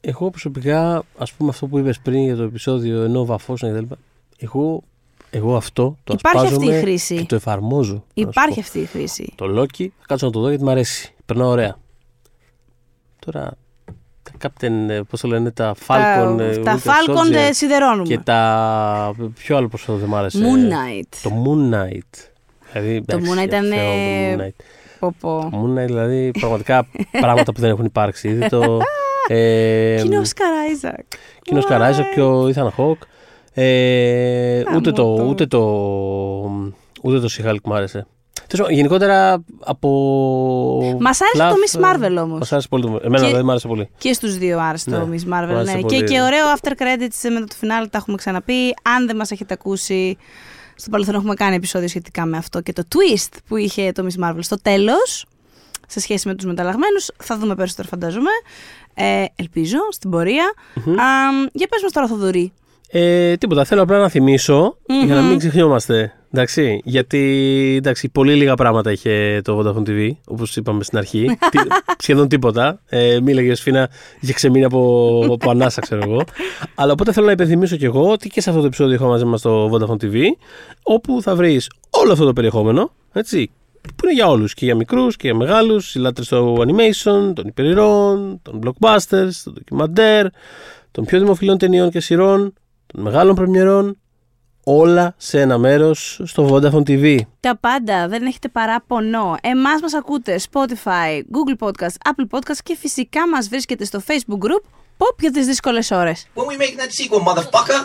Εγώ προσωπικά, ας πούμε, αυτό που είπες πριν για το επεισόδιο ενώ βαφός κτλ. Εγώ, εγώ αυτό το Υπάρχει αυτή η ασπάζομαι χρήση. Και το εφαρμόζω. να σου Υπάρχει πω. αυτή η χρήση. Το Loki, θα κάτσω να το δω γιατί μου αρέσει. Περνάω ωραία. Τώρα, τα Captain, ε, πώς το λένε, τα Falcon, τα, ε, τα Winter Falcon Soldier ε, σιδερώνουμε. και τα... Ποιο άλλο πώς δεν μ' άρεσε; Moon Knight. Το Moon Knight. Δηλαδή, Το εντάξει, Moon Knight ήταν, Θεό, ε, Το Moon Knight. Πω, πω. Το Moon Knight, δηλαδή, πραγματικά πράγματα που δεν έχουν υπάρξει. Ήδη το... [laughs] Ε, Και είναι ο Όσκαρ Άιζακ. και είναι ο Oscar Isaac και ο Ethan Hawke. Ε, Α, ούτε, μου το, το- ούτε το ούτε το She-Hulk μου άρεσε. Τέλος πάντων, γενικότερα από. Μας άρεσε Fluff, το Miss Marvel ε, όμως. Μας άρεσε πολύ. το- Εμένα Και- δηλαδή μου άρεσε πολύ. Και στους δύο άρεσε Ναι, το Miss μου Marvel. άρεσε Ναι. Και, πολύ. και ωραίο after credits μετά το φινάλε, τα έχουμε ξαναπεί. Αν δεν μας έχετε ακούσει, στο παρελθόν έχουμε κάνει επεισόδιο σχετικά με αυτό και το twist που είχε το Miss Marvel στο τέλος. Σε σχέση με τους μεταλλαγμένους. Θα δούμε περισσότερο, φαντάζομαι. Ε, ελπίζω στην πορεία. Α, για πες μας τώρα, Θοδωρή. Ε, τίποτα. Θέλω απλά να θυμισω για να μην ξεχνιόμαστε. Εντάξει, γιατί εντάξει, πολύ λίγα πράγματα είχε το Vodafone TV, όπως είπαμε στην αρχή. [laughs] Τι, σχεδόν τίποτα. Ε, μίλαγε Σφίνα, είχε ξεμείνει από, από ανάσα, ξέρω εγώ. Αλλά οπότε θέλω να υπενθυμίσω κι εγώ ότι και σε αυτό το επεισόδιο έχω μαζί μας το Vodafone TV, όπου θα βρεις όλο αυτό το περιεχόμενο, έτσι, που είναι για όλους, και για μικρούς και για μεγάλους, οι λάτρες του animation, των υπερηρών, των blockbusters, των ντοκιμαντέρ, των πιο δημοφιλών ταινιών και σειρών, των μεγάλων πρεμιερών, όλα σε ένα μέρος στο Vodafone TV. Τα πάντα, δεν έχετε παράπονο. Εμάς μας ακούτε Spotify, Google Podcast, Apple Podcast και φυσικά μας βρίσκεται στο Facebook group Pop για τις δύσκολες ώρες. When we make that sequel, motherfucker.